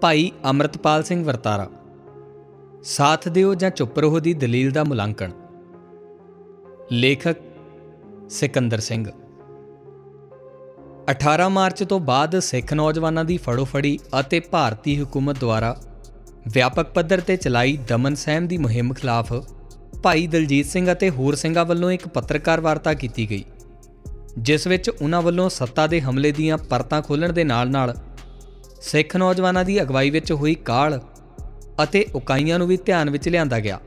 ਭਾਈ ਅਮਰਤਪਾਲ ਸਿੰਘ ਵਰਤਾਰਾ। ਸਾਥ ਦਿਓ ਜਾਂ ਚੁੱਪ ਰਹੋ ਦੀ ਦਲੀਲ ਦਾ ਮੁਲਾਂਕਣ। ਲੇਖਕ ਸਿਕੰਦਰ ਸਿੰਘ। 18 ਮਾਰਚ ਤੋਂ ਬਾਅਦ ਸਿੱਖ ਨੌਜਵਾਨਾਂ ਦੀ ਫੜੋਫੜੀ ਅਤੇ ਭਾਰਤੀ ਹਕੂਮਤ ਦੁਆਰਾ ਵਿਆਪਕ ਪੱਧਰ ਤੇ ਚਲਾਈ ਦਮਨ ਸਹਿਮ ਦੀ ਮੁਹਿੰਮ ਖਿਲਾਫ ਭਾਈ ਦਲਜੀਤ ਸਿੰਘ ਅਤੇ ਹੋਰ ਸਿੰਘਾਂ ਵੱਲੋਂ ਇੱਕ ਪੱਤਰਕਾਰ ਵਾਰਤਾ ਕੀਤੀ ਗਈ, ਜਿਸ ਵਿੱਚ ਉਹਨਾਂ ਵੱਲੋਂ ਸੱਤਾ ਦੇ ਹਮਲੇ ਦੀਆਂ ਪਰਤਾਂ ਖੋਲਣ ਦੇ ਨਾਲ-ਨਾਲ ਸਿੱਖ ਨੌਜਵਾਨਾਂ ਦੀ ਅਗਵਾਈ ਵਿੱਚ ਹੋਈ ਕਾਲ ਅਤੇ ਉਕਾਈਆਂ ਨੂੰ ਵੀ ਧਿਆਨ ਵਿੱਚ ਲਿਆਂਦਾ ਗਿਆ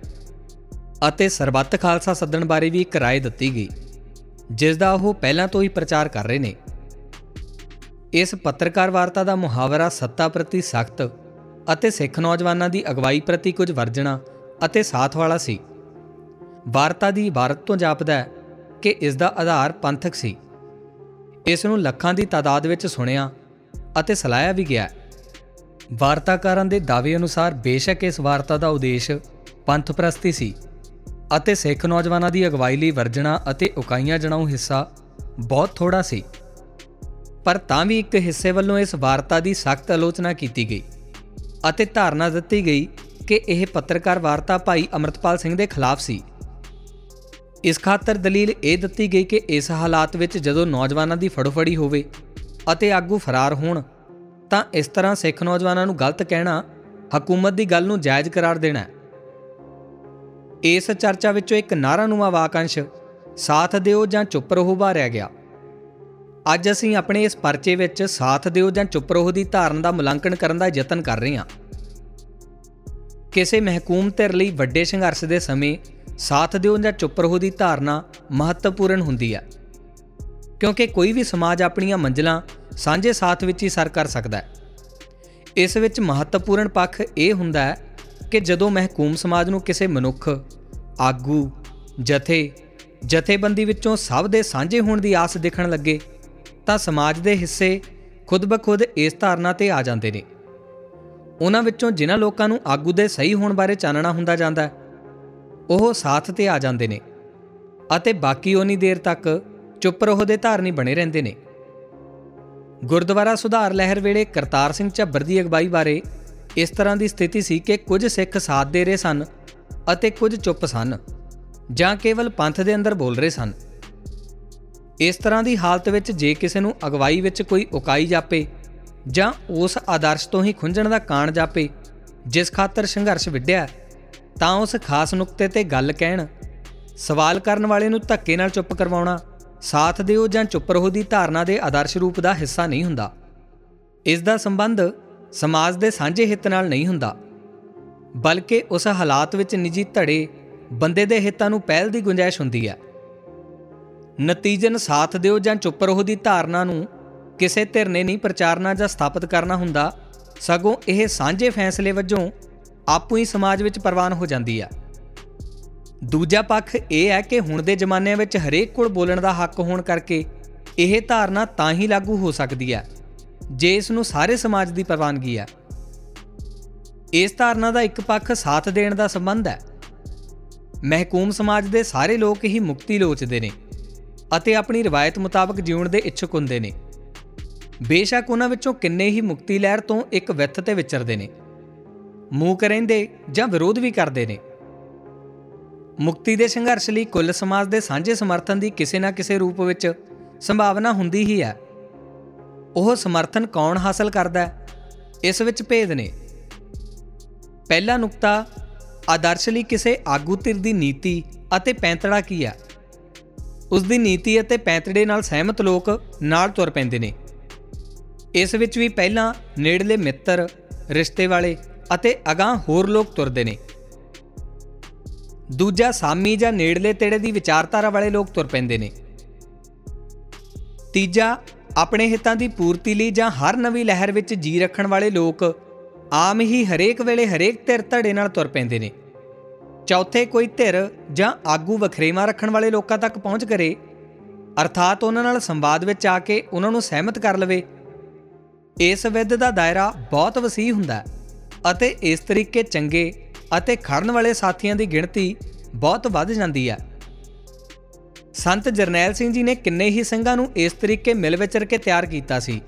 ਅਤੇ ਸਰਬੱਤ ਖਾਲਸਾ ਸੱਦਣ ਬਾਰੇ ਵੀ ਇੱਕ رائے ਦਿੱਤੀ ਗਈ ਜਿਸ ਦਾ ਉਹ ਪਹਿਲਾਂ ਤੋਂ ਹੀ ਪ੍ਰਚਾਰ ਕਰ ਰਹੇ ਨੇ ਇਸ ਪੱਤਰਕਾਰ ਵਾਰਤਾ ਦਾ ਮੁਹਾਵਰਾ ਸੱਤਾ ਪ੍ਰਤੀ ਸਖਤ ਅਤੇ ਸਿੱਖ ਨੌਜਵਾਨਾਂ ਦੀ ਅਗਵਾਈ ਪ੍ਰਤੀ ਕੁਝ ਵਰਜਣਾ ਅਤੇ ਸਾਥ ਵਾਲਾ ਸੀ ਵਾਰਤਾ ਦੀ ਇਬਾਰਤ ਤੋਂ ਜਾਪਦਾ ਹੈ ਕਿ ਇਸ ਦਾ ਆਧਾਰ ਪੰਥਕ ਸੀ ਇਸ ਨੂੰ ਲੱਖਾਂ ਦੀ ਤਾਦਾਦ ਵਿੱਚ ਸੁਣਿਆ ਅਤੇ ਸਲਾਹਿਆ ਵੀ ਗਿਆ ਵਾਰਤਾਕਾਰਾਂ ਦੇ ਦਾਅਵੇ ਅਨੁਸਾਰ ਬੇਸ਼ੱਕ ਇਸ ਵਾਰਤਾ ਦਾ ਉਦੇਸ਼ ਪੰਥ ਪ੍ਰਸਤੀ ਸੀ ਅਤੇ ਸਿੱਖ ਨੌਜਵਾਨਾਂ ਦੀ ਅਗਵਾਈ ਲਈ ਵਰਜਣਾ ਅਤੇ ਉਕਾਈਆਂ ਜਣਾਉ ਹਿੱਸਾ ਬਹੁਤ ਥੋੜਾ ਸੀ। ਪਰ ਤਾਂ ਵੀ ਇੱਕ ਹਿੱਸੇ ਵੱਲੋਂ ਇਸ ਵਾਰਤਾ ਦੀ ਸਖਤ ਆਲੋਚਨਾ ਕੀਤੀ ਗਈ ਅਤੇ ਧਾਰਨਾ ਦਿੱਤੀ ਗਈ ਕਿ ਇਹ ਪੱਤਰਕਾਰ ਵਾਰਤਾ ਭਾਈ ਅਮਰਤਪਾਲ ਸਿੰਘ ਦੇ ਖਿਲਾਫ ਸੀ। ਇਸ ਖਾਤਰ ਦਲੀਲ ਇਹ ਦਿੱਤੀ ਗਈ ਕਿ ਇਸ ਹਾਲਾਤ ਵਿੱਚ ਜਦੋਂ ਨੌਜਵਾਨਾਂ ਦੀ ਫੜਫੜੀ ਹੋਵੇ ਅਤੇ ਆਗੂ ਫਰਾਰ ਹੋਣ, ਤਾਂ ਇਸ ਤਰ੍ਹਾਂ ਸਿੱਖ ਨੌਜਵਾਨਾਂ ਨੂੰ ਗਲਤ ਕਹਿਣਾ ਹਕੂਮਤ ਦੀ ਗੱਲ ਨੂੰ ਜਾਇਜ਼ ਕਰਾਰ ਦੇਣਾ ਇਸ ਚਰਚਾ ਵਿੱਚੋਂ ਇੱਕ ਨਾਰਾਨੁਮਾ ਵਾਕਾਂਸ਼ ਸਾਥ ਦਿਓ ਜਾਂ ਚੁੱਪ ਰਹੋ ਬਾਰਿਆ ਗਿਆ। ਅੱਜ ਅਸੀਂ ਆਪਣੇ ਇਸ ਪਰਚੇ ਵਿੱਚ ਸਾਥ ਦਿਓ ਜਾਂ ਚੁੱਪ ਰਹੋ ਦੀ ਧਾਰਨ ਦਾ ਮੁਲਾਂਕਣ ਕਰਨ ਦਾ ਯਤਨ ਕਰ ਰਹੇ ਹਾਂ। ਕਿਸੇ ਮਹਿਕੂਮ ਧਿਰ ਲਈ ਵੱਡੇ ਸੰਘਰਸ਼ ਦੇ ਸਮੇਂ ਸਾਥ ਦਿਓ ਜਾਂ ਚੁੱਪ ਰਹੋ ਦੀ ਧਾਰਨਾ ਮਹੱਤਵਪੂਰਨ ਹੁੰਦੀ ਹੈ। ਕਿਉਂਕਿ ਕੋਈ ਵੀ ਸਮਾਜ ਆਪਣੀਆਂ ਮੰਜ਼ਲਾਂ ਸਾਂਝੇ ਸਾਥ ਵਿੱਚ ਹੀ ਸਰ ਕਰ ਸਕਦਾ ਹੈ। ਇਸ ਵਿੱਚ ਮਹੱਤਵਪੂਰਨ ਪੱਖ ਇਹ ਹੁੰਦਾ ਹੈ ਕਿ ਜਦੋਂ ਮਹਿਕੂਮ ਸਮਾਜ ਨੂੰ ਕਿਸੇ ਮਨੁੱਖ, ਆਗੂ, ਜਥੇ, ਜਥੇਬੰਦੀ ਵਿੱਚੋਂ ਸਭ ਦੇ ਸਾਂਝੇ ਹੋਣ ਦੀ ਆਸ ਦਿਖਣ ਲੱਗੇ, ਤਾਂ ਸਮਾਜ ਦੇ ਹਿੱਸੇ ਖੁਦ ਬਖੁਦ ਇਸ ਧਾਰਨਾ ਤੇ ਆ ਜਾਂਦੇ ਨੇ। ਉਹਨਾਂ ਵਿੱਚੋਂ ਜਿਨ੍ਹਾਂ ਲੋਕਾਂ ਨੂੰ ਆਗੂ ਦੇ ਸਹੀ ਹੋਣ ਬਾਰੇ ਚਾਨਣਾ ਹੁੰਦਾ ਜਾਂਦਾ ਹੈ, ਉਹ ਸਾਥ ਤੇ ਆ ਜਾਂਦੇ ਨੇ ਅਤੇ ਬਾਕੀ ਉਨੀ ਦੇਰ ਤੱਕ ਚੁੱਪ ਰਹੋ ਦੇ ਧਾਰਨੀ ਬਣੇ ਰਹਿੰਦੇ ਨੇ। ਗੁਰਦੁਆਰਾ ਸੁਧਾਰ ਲਹਿਰ ਵੇਲੇ ਕਰਤਾਰ ਸਿੰਘ ਝੱਬਰ ਦੀ ਅਗਵਾਈ ਬਾਰੇ ਇਸ ਤਰ੍ਹਾਂ ਦੀ ਸਥਿਤੀ ਸੀ ਕਿ ਕੁਝ ਸਿੱਖ ਸਾਥ ਦੇ ਰਹੇ ਸਨ ਅਤੇ ਕੁਝ ਚੁੱਪ ਸਨ ਜਾਂ ਕੇਵਲ ਪੰਥ ਦੇ ਅੰਦਰ ਬੋਲ ਰਹੇ ਸਨ। ਇਸ ਤਰ੍ਹਾਂ ਦੀ ਹਾਲਤ ਵਿੱਚ ਜੇ ਕਿਸੇ ਨੂੰ ਅਗਵਾਈ ਵਿੱਚ ਕੋਈ ਉਕਾਈ ਜਾਪੇ ਜਾਂ ਉਸ ਆਦਰਸ਼ ਤੋਂ ਹੀ ਖੁੰਝਣ ਦਾ ਕਾਣ ਜਾਪੇ, ਜਿਸ ਖਾਤਰ ਸੰਘਰਸ਼ ਵਿੱਢਿਆ, ਤਾਂ ਉਸ ਖਾਸ ਨੁਕਤੇ ਤੇ ਗੱਲ ਕਹਿਣ, ਸਵਾਲ ਕਰਨ ਵਾਲੇ ਨੂੰ ਧੱਕੇ ਨਾਲ ਚੁੱਪ ਕਰਵਾਉਣਾ ਸਾਥ ਦਿਓ ਜਾਂ ਚੁੱਪ ਰਹੋ ਦੀ ਧਾਰਨਾ ਦੇ ਆਦਰਸ਼ ਰੂਪ ਦਾ ਹਿੱਸਾ ਨਹੀਂ ਹੁੰਦਾ। ਇਸ ਦਾ ਸੰਬੰਧ ਸਮਾਜ ਦੇ ਸਾਂਝੇ ਹਿੱਤ ਨਾਲ ਨਹੀਂ ਹੁੰਦਾ। ਬਲਕਿ ਉਸ ਹਾਲਾਤ ਵਿੱਚ ਨਿੱਜੀ ਧੜੇ ਬੰਦੇ ਦੇ ਹਿੱਤਾਂ ਨੂੰ ਪਹਿਲ ਦੀ ਗੁੰਜਾਇਸ਼ ਹੁੰਦੀ ਹੈ। ਨਤੀਜਨ ਸਾਥ ਦਿਓ ਜਾਂ ਚੁੱਪ ਰਹੋ ਦੀ ਧਾਰਨਾ ਨੂੰ ਕਿਸੇ ਧਿਰ ਨੇ ਨਹੀਂ ਪ੍ਰਚਾਰਨਾ ਜਾਂ ਸਥਾਪਿਤ ਕਰਨਾ ਹੁੰਦਾ, ਸਗੋਂ ਇਹ ਸਾਂਝੇ ਫੈਸਲੇ ਵਜੋਂ ਆਪੂ ਹੀ ਸਮਾਜ ਵਿੱਚ ਪ੍ਰਵਾਨ ਹੋ ਜਾਂਦੀ ਹੈ। ਦੂਜਾ ਪੱਖ ਇਹ ਹੈ ਕਿ ਹੁਣ ਦੇ ਜ਼ਮਾਨੇ ਵਿੱਚ ਹਰੇਕ ਕੋਲ ਬੋਲਣ ਦਾ ਹੱਕ ਹੋਣ ਕਰਕੇ ਇਹ ਧਾਰਨਾ ਤਾਂ ਹੀ ਲਾਗੂ ਹੋ ਸਕਦੀ ਹੈ, ਜੇ ਇਸ ਨੂੰ ਸਾਰੇ ਸਮਾਜ ਦੀ ਪ੍ਰਵਾਨਗੀ ਹੈ। ਇਸ ਧਾਰਨਾ ਦਾ ਇੱਕ ਪੱਖ ਸਾਥ ਦੇਣ ਦਾ ਸੰਬੰਧ ਹੈ। ਮਹਿਕੂਮ ਸਮਾਜ ਦੇ ਸਾਰੇ ਲੋਕ ਹੀ ਮੁਕਤੀ ਲੋਚਦੇ ਨੇ ਅਤੇ ਆਪਣੀ ਰਵਾਇਤ ਮੁਤਾਬਕ ਜਿਉਣ ਦੇ ਇੱਛੁਕ ਹੁੰਦੇ ਨੇ। ਬੇਸ਼ੱਕ ਉਹਨਾਂ ਵਿੱਚੋਂ ਕਿੰਨੇ ਹੀ ਮੁਕਤੀ ਲਹਿਰ ਤੋਂ ਇੱਕ ਵਿੱਥ ਤੇ ਵਿਚਰਦੇ ਨੇ। ਮੂੰਹ ਕਰੈਂਦੇ ਜਾਂ ਵਿਰੋਧ ਵੀ ਕਰਦੇ ਨੇ। ਮੁਕਤੀ ਦੇ ਸੰਘਰਸ਼ ਲਈ ਕੁੱਲ ਸਮਾਜ ਦੇ ਸਾਂਝੇ ਸਮਰਥਨ ਦੀ ਕਿਸੇ ਨਾ ਕਿਸੇ ਰੂਪ ਵਿੱਚ ਸੰਭਾਵਨਾ ਹੁੰਦੀ ਹੀ ਹੈ। ਉਹ ਸਮਰਥਨ ਕੌਣ ਹਾਸਲ ਕਰਦਾ ਹੈ? ਇਸ ਵਿੱਚ ਭੇਦ ਨੇ। ਪਹਿਲਾ ਨੁਕਤਾ, ਆਦਰਸ਼ ਲਈ ਕਿਸੇ ਆਗੂ ਧਿਰ ਦੀ ਨੀਤੀ ਅਤੇ ਪੈਂਤੜਾ ਕੀ ਹੈ? ਉਸ ਦੀ ਨੀਤੀ ਅਤੇ ਪੈਂਤੜੇ ਨਾਲ ਸਹਿਮਤ ਲੋਕ ਨਾਲ ਤੁਰ ਪੈਂਦੇ ਨੇ। ਇਸ ਵਿੱਚ ਵੀ ਪਹਿਲਾਂ ਨੇੜਲੇ ਮਿੱਤਰ, ਰਿਸ਼ਤੇ ਵਾਲੇ ਅਤੇ ਅਗਾਹ ਹੋਰ ਲੋਕ ਤੁਰਦੇ ਨੇ। ਦੂਜਾ ਸਾਮੀ ਜਾਂ ਨੇੜਲੇ ਤੇੜੇ ਦੀ ਵਿਚਾਰਧਾਰਾ ਵਾਲੇ ਲੋਕ ਤੁਰ ਪੈਂਦੇ ਨੇ। ਤੀਜਾ, ਆਪਣੇ ਹਿੱਤਾਂ ਦੀ ਪੂਰਤੀ ਲਈ ਜਾਂ ਹਰ ਨਵੀਂ ਲਹਿਰ ਵਿੱਚ ਜੀ ਰੱਖਣ ਵਾਲੇ ਲੋਕ ਆਮ ਹੀ ਹਰੇਕ ਵੇਲੇ ਹਰੇਕ ਧਿਰ ਧੜੇ ਨਾਲ ਤੁਰ ਪੈਂਦੇ ਨੇ। ਚੌਥੇ ਕੋਈ ਧਿਰ ਜਾਂ ਆਗੂ ਵਖਰੇਵਾ ਰੱਖਣ ਵਾਲੇ ਲੋਕਾਂ ਤੱਕ ਪਹੁੰਚ ਕਰੇ, ਅਰਥਾਤ ਉਹਨਾਂ ਨਾਲ ਸੰਵਾਦ ਵਿੱਚ ਆ ਕੇ ਉਹਨਾਂ ਨੂੰ ਸਹਿਮਤ ਕਰ ਲਵੇ। ਇਸ ਵਿਦ ਦਾ ਦਾਇਰਾ ਬਹੁਤ ਵਸੀਹ ਹੁੰਦਾ ਹੈ ਅਤੇ ਇਸ ਤਰੀਕੇ ਚੰਗੇ ਅਤੇ ਖੜਨ ਵਾਲੇ ਸਾਥੀਆਂ ਦੀ ਗਿਣਤੀ ਬਹੁਤ ਵੱਧ ਜਾਂਦੀ ਹੈ। ਸੰਤ ਜਰਨੈਲ ਸਿੰਘ ਜੀ ਨੇ ਕਿੰਨੇ ਹੀ ਸਿੰਘਾਂ ਨੂੰ ਇਸ ਤਰੀਕੇ ਮਿਲ ਵਿਚਰ ਕੇ ਤਿਆਰ ਕੀਤਾ ਸੀ।